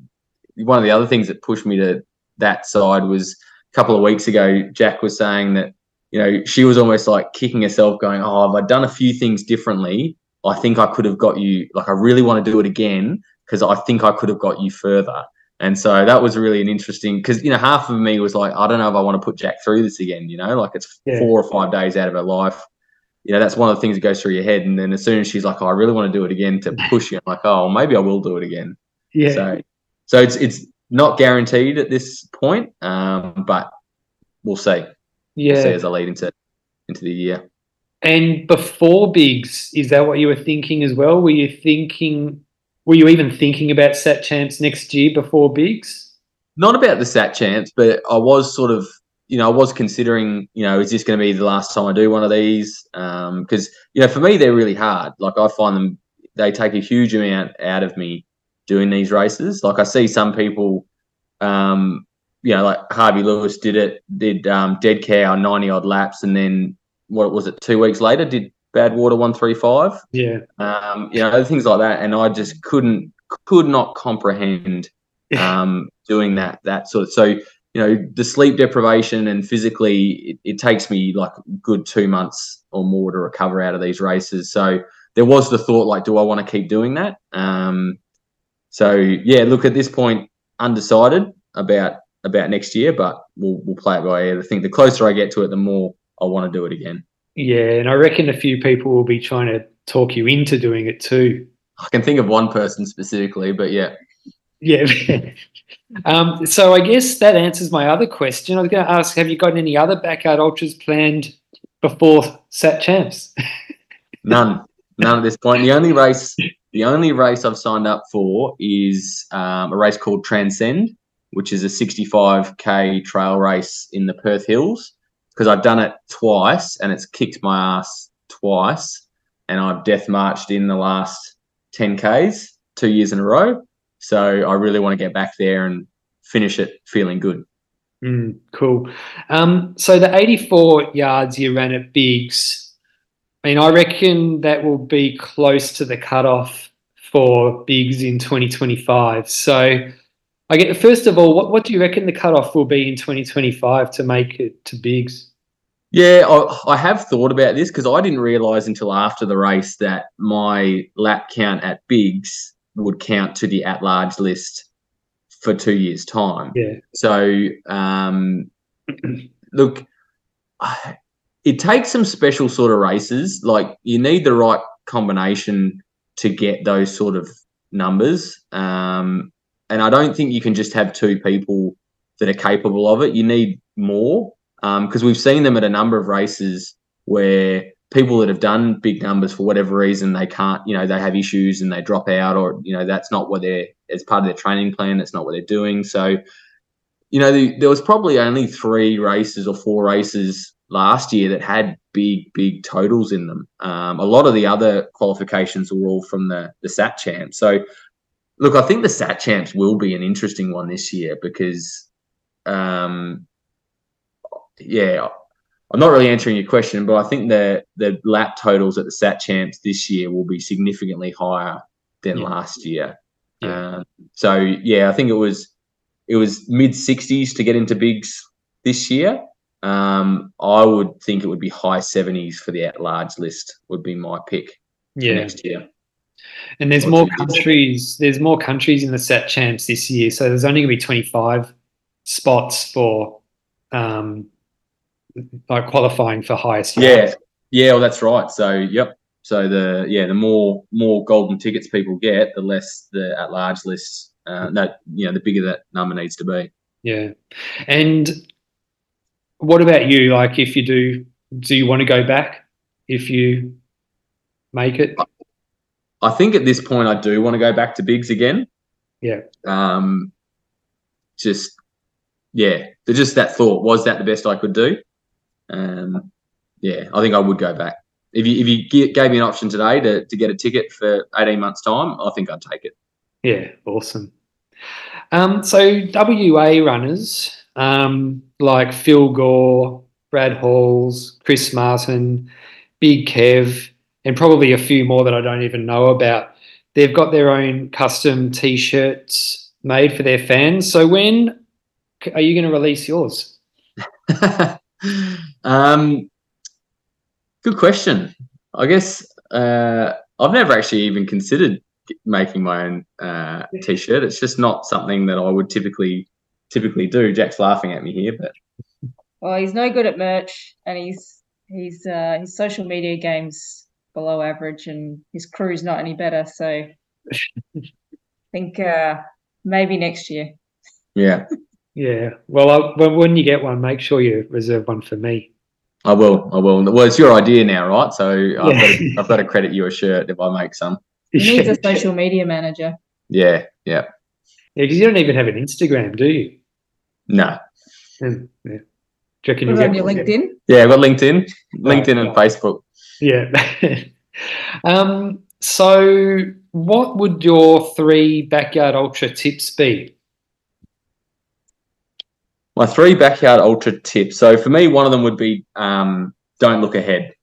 One of the other things that pushed me to that side was a couple of weeks ago. Jac was saying that you know she was almost like kicking herself, going, "Oh, have I done a few things differently?" I think I could have got you, like, I really want to do it again because I think I could have got you further. And so that was really an interesting because you know half of me was like, I don't know if I want to put Jac through this again. You know, like it's yeah. four or five days out of her life. You know, that's one of the things that goes through your head. And then as soon as she's like, oh, I really want to do it again to push you, I'm like, oh, maybe I will do it again. Yeah. So, so it's it's not guaranteed at this point, um, but we'll see. Yeah. We'll see as I lead into into the year. And before Bigs, is that what you were thinking as well? Were you thinking, were you even thinking about Sat Champs next year before Bigs? Not about the Sat Champs, but I was sort of, you know, I was considering, you know, is this going to be the last time I do one of these? Because, um, you know, for me, they're really hard. Like I find them, they take a huge amount out of me doing these races. Like I see some people, um, you know, like Harvey Lewis did it, did um, Dead Cow 90 odd laps, and then what was it, two weeks later, did Badwater 135. Yeah. Um, you know, things like that. And I just couldn't, could not comprehend um, doing that, that sort of, so, you know, the sleep deprivation and physically, it, it takes me like a good two months or more to recover out of these races. So there was the thought, like, do I want to keep doing that? Um, so yeah, look at this point, undecided about about next year, but we'll we'll play it by ear. I think the closer I get to it, the more I want to do it again. Yeah, and I reckon a few people will be trying to talk you into doing it too. I can think of one person specifically, but yeah. Yeah. um, so I guess that answers my other question. I was going to ask, have you got any other backyard ultras planned before Sat Champs? None. None at this point. The only race, the only race I've signed up for is um, a race called Transcend, which is a 65k trail race in the Perth Hills. Because I've done it twice and it's kicked my ass twice, and I've death marched in the last 10ks two years in a row. So I really want to get back there and finish it feeling good. Mm, cool. Um, so the 84 yards you ran at Bigs, I mean, I reckon that will be close to the cutoff for Bigs in 2025. So I get first of all, what, what do you reckon the cutoff will be in 2025 to make it to Bigs? Yeah, I, I have thought about this because I didn't realise until after the race that my lap count at Bigs would count to the at large list for two years' time. Yeah. So, um, look, it takes some special sort of races. Like you need the right combination to get those sort of numbers. Um, and I don't think you can just have two people that are capable of it. You need more because um, we've seen them at a number of races where people that have done big numbers for whatever reason they can't, you know, they have issues and they drop out, or you know, that's not what they're as part of their training plan. That's not what they're doing. So, you know, the, there was probably only three races or four races last year that had big, big totals in them. Um, a lot of the other qualifications were all from the the Sat Champ. So Look, I think the Sat Champs will be an interesting one this year because, um, yeah, I'm not really answering your question, but I think the the lap totals at the Sat Champs this year will be significantly higher than yeah. last year. Yeah. Um, so yeah, I think it was it was mid 60s to get into bigs this year. Um, I would think it would be high 70s for the at large list would be my pick yeah. next year. And there's more countries. There's more countries in the Sat Champs this year, so there's only going to be 25 spots for um, like qualifying for highest. Yeah, yeah, well, that's right. So, yep. So the yeah, the more more golden tickets people get, the less the at large lists. Uh, that you know, the bigger that number needs to be. Yeah, and what about you? Like, if you do, do you want to go back if you make it? I think at this point I do want to go back to bigs again. Yeah. Um, just yeah, just that thought was that the best I could do. Um, yeah, I think I would go back. If you if you gave me an option today to to get a ticket for eighteen months time, I think I'd take it. Yeah, awesome. Um, so WA runners um, like Phil Gore, Brad Halls, Chris Martin, Big Kev, and probably a few more that I don't even know about. They've got their own custom T-shirts made for their fans. So when are you going to release yours? um, good question. I guess uh, I've never actually even considered making my own uh, T-shirt. It's just not something that I would typically typically do. Jac's laughing at me here, but well, he's no good at merch, and he's he's uh, his social media games below average, and his crew's not any better. So I think uh, maybe next year. Yeah. Yeah. Well, I, when, when you get one, make sure you reserve one for me. I will. I will. Well, it's your idea now, right? So yeah. I've, got to, I've got to credit you a shirt if I make some. He needs a social media manager. Yeah, yeah. Yeah, because you don't even have an Instagram, do you? No. And, yeah. Do you reckon on your LinkedIn? Yeah, I've got LinkedIn, LinkedIn and Facebook. Yeah. um, so, what would your three backyard ultra tips be? My three backyard ultra tips. So for me, one of them would be um, don't look ahead.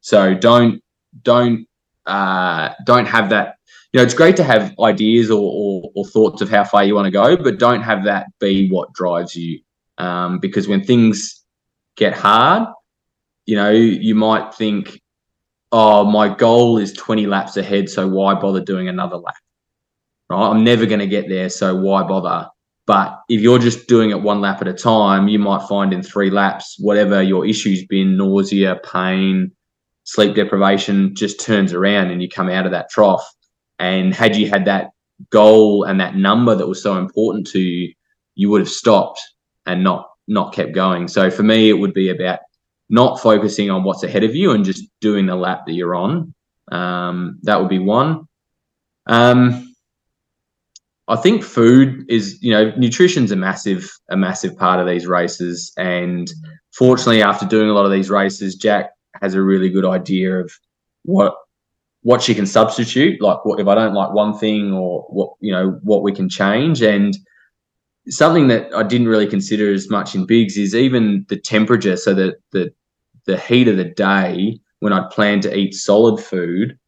So don't don't uh, don't have that. You know, it's great to have ideas or, or, or thoughts of how far you want to go, but don't have that be what drives you. Um, because when things get hard, you know, you might think, oh, my goal is 20 laps ahead, so why bother doing another lap? Right? I'm never going to get there, so why bother? But if you're just doing it one lap at a time, you might find in three laps, whatever your issue's been nausea, pain, sleep deprivation just turns around and you come out of that trough. And had you had that goal and that number that was so important to you, you would have stopped and not not kept going. So for me, it would be about not focusing on what's ahead of you and just doing the lap that you're on. Um, that would be one. Um, I think food is, you know, nutrition's a massive, a massive part of these races. And fortunately, after doing a lot of these races, Jac has a really good idea of what what she can substitute. Like, what if I don't like one thing, or what you know, what we can change. And something that I didn't really consider as much in bigs is even the temperature. So that the the heat of the day when I'd planned to eat solid food,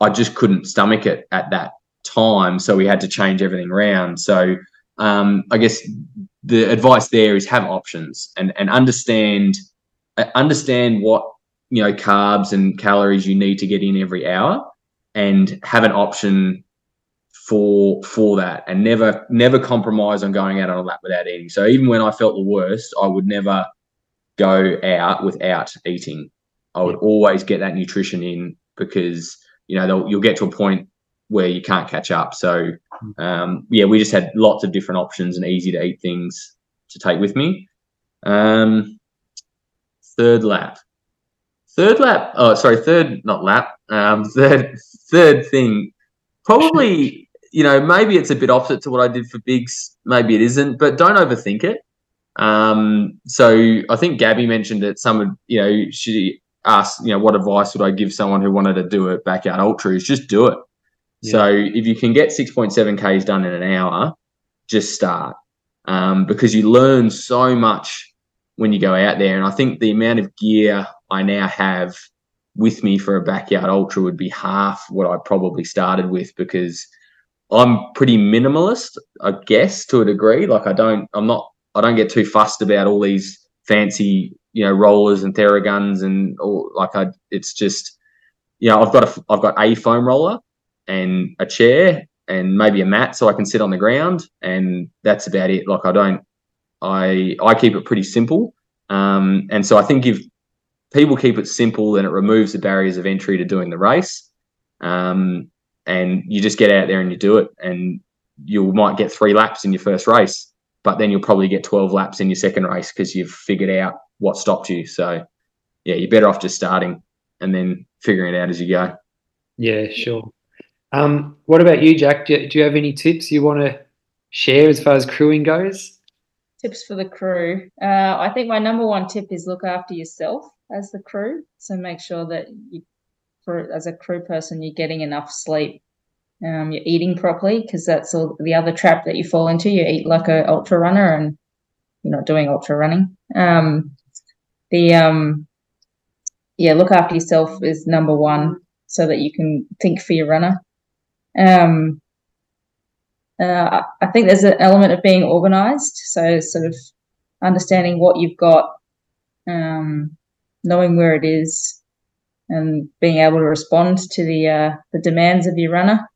I just couldn't stomach it at that time, so we had to change everything around. So um, I guess the advice there is have options and and understand uh, understand what you know carbs and calories you need to get in every hour, and have an option for for that, and never never compromise on going out on a lap without eating. So even when I felt the worst, I would never go out without eating. I would always get that nutrition in because you know you'll get to a point where you can't catch up. So um, yeah, we just had lots of different options and easy to eat things to take with me. Um, third lap, third lap. Oh, sorry, third not lap. Um, third third thing, probably. You know, maybe it's a bit opposite to what I did for bigs. Maybe it isn't, but don't overthink it. Um, so I think Gabby mentioned that someone, you know, she asked, you know, what advice would I give someone who wanted to do a backyard ultra? Is just do it. So if you can get 6.7 Ks done in an hour, just start um, because you learn so much when you go out there. And I think the amount of gear I now have with me for a backyard ultra would be half what I probably started with because I'm pretty minimalist, I guess, to a degree. Like I don't, I'm not, I don't get too fussed about all these fancy, you know, rollers and Theraguns and all. Like I, it's just, you know, I've got a, I've got a foam roller and a chair and maybe a mat so I can sit on the ground and that's about it. Like I don't I I keep it pretty simple. Um, and so I think if people keep it simple then it removes the barriers of entry to doing the race. Um, and you just get out there and you do it and you might get three laps in your first race, but then you'll probably get 12 laps in your second race because you've figured out what stopped you. So yeah, you're better off just starting and then figuring it out as you go. Yeah, sure. Um, what about you, Jac? Do, do you have any tips you want to share as far as crewing goes? Tips for the crew. Uh, I think my number one tip is look after yourself as the crew. So make sure that you, for as a crew person, you're getting enough sleep. Um, you're eating properly because that's all the other trap that you fall into. You eat like a ultra runner and you're not doing ultra running. Um, the um, yeah, look after yourself is number one so that you can think for your runner. Um, uh, I think there's an element of being organized. So, sort of understanding what you've got, um, knowing where it is, and being able to respond to the uh, the demands of your runner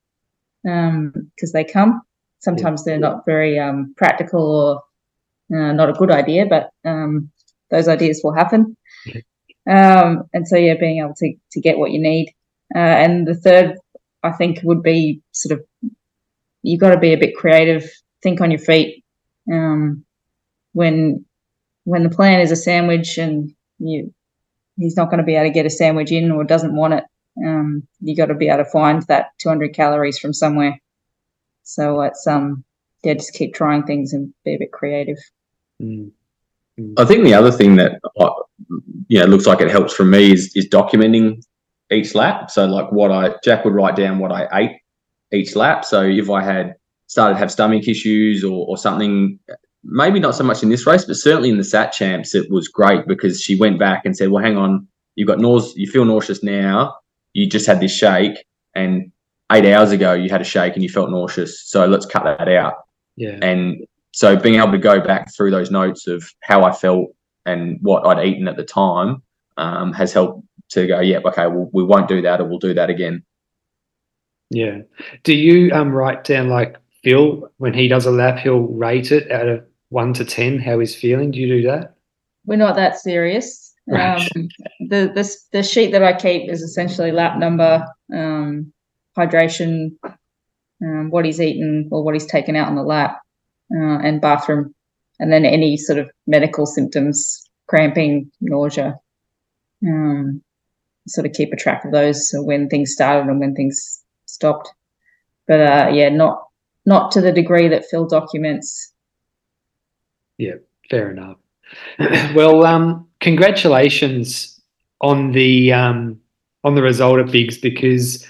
because um, they come. Sometimes they're not very um, practical or uh, not a good idea, but um, those ideas will happen. Um, and so, yeah, being able to, to get what you need. Uh, and the third I think would be sort of you've got to be a bit creative, think on your feet. Um, when when the plan is a sandwich and you he's not going to be able to get a sandwich in or doesn't want it. Um, you got to be able to find that 200 calories from somewhere. So it's um yeah, just keep trying things and be a bit creative. Mm. I think the other thing that uh, you know looks like it helps for me is is documenting each lap. So like what I Jac would write down what I ate each lap. So if I had started to have stomach issues or, or something, maybe not so much in this race, but certainly in the Sat Champs, it was great because she went back and said, "Well, hang on, you've got nause, you feel nauseous now. You just had this shake, and eight hours ago you had a shake and you felt nauseous. So let's cut that out." Yeah. And so being able to go back through those notes of how I felt and what I'd eaten at the time um, has helped to go, yeah, okay, well, we won't do that or we'll do that again. Yeah. Do you um, write down like Phil when he does a lap, he'll rate it out of one to ten how he's feeling? Do you do that? We're not that serious. Right. Um, the this the sheet that I keep is essentially lap number, um, hydration, um, what he's eaten or what he's taken out on the lap, uh, and bathroom, and then any sort of medical symptoms, cramping, nausea. Um, sort of keep a track of those so when things started and when things stopped. But uh, yeah, not not to the degree that Phil documents. Yeah, fair enough. well, um, congratulations on the um, on the result of Bigs because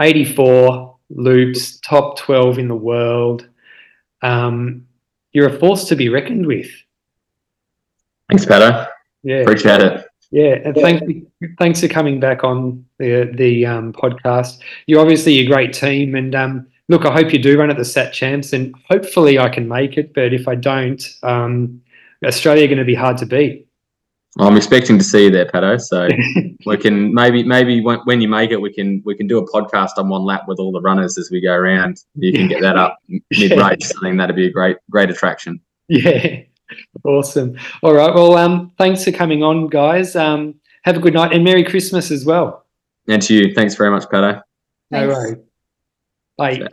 84 loops, top 12 in the world. Um, you're a force to be reckoned with. Thanks, Pato. Yeah, Appreciate it. yeah, and thanks thanks for coming back on the the um, podcast. You're obviously a great team, and um, look, I hope you do run at the Sat Champs, and hopefully I can make it. But if I don't, um, Australia are going to be hard to beat. I'm expecting to see you there, Pato. So we can maybe maybe when, when you make it, we can we can do a podcast on one lap with all the runners as we go around. You can get that up mid race. I think that'd be a great great attraction. Yeah, awesome. All right, well, um, thanks for coming on, guys. Um, have a good night and Merry Christmas as well. And to you, thanks very much, Pato. No Thanks. worries. Bye.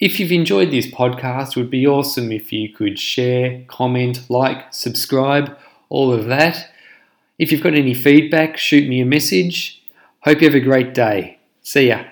If you've enjoyed this podcast, it would be awesome if you could share, comment, like, subscribe, all of that. If you've got any feedback, shoot me a message. Hope you have a great day. See ya.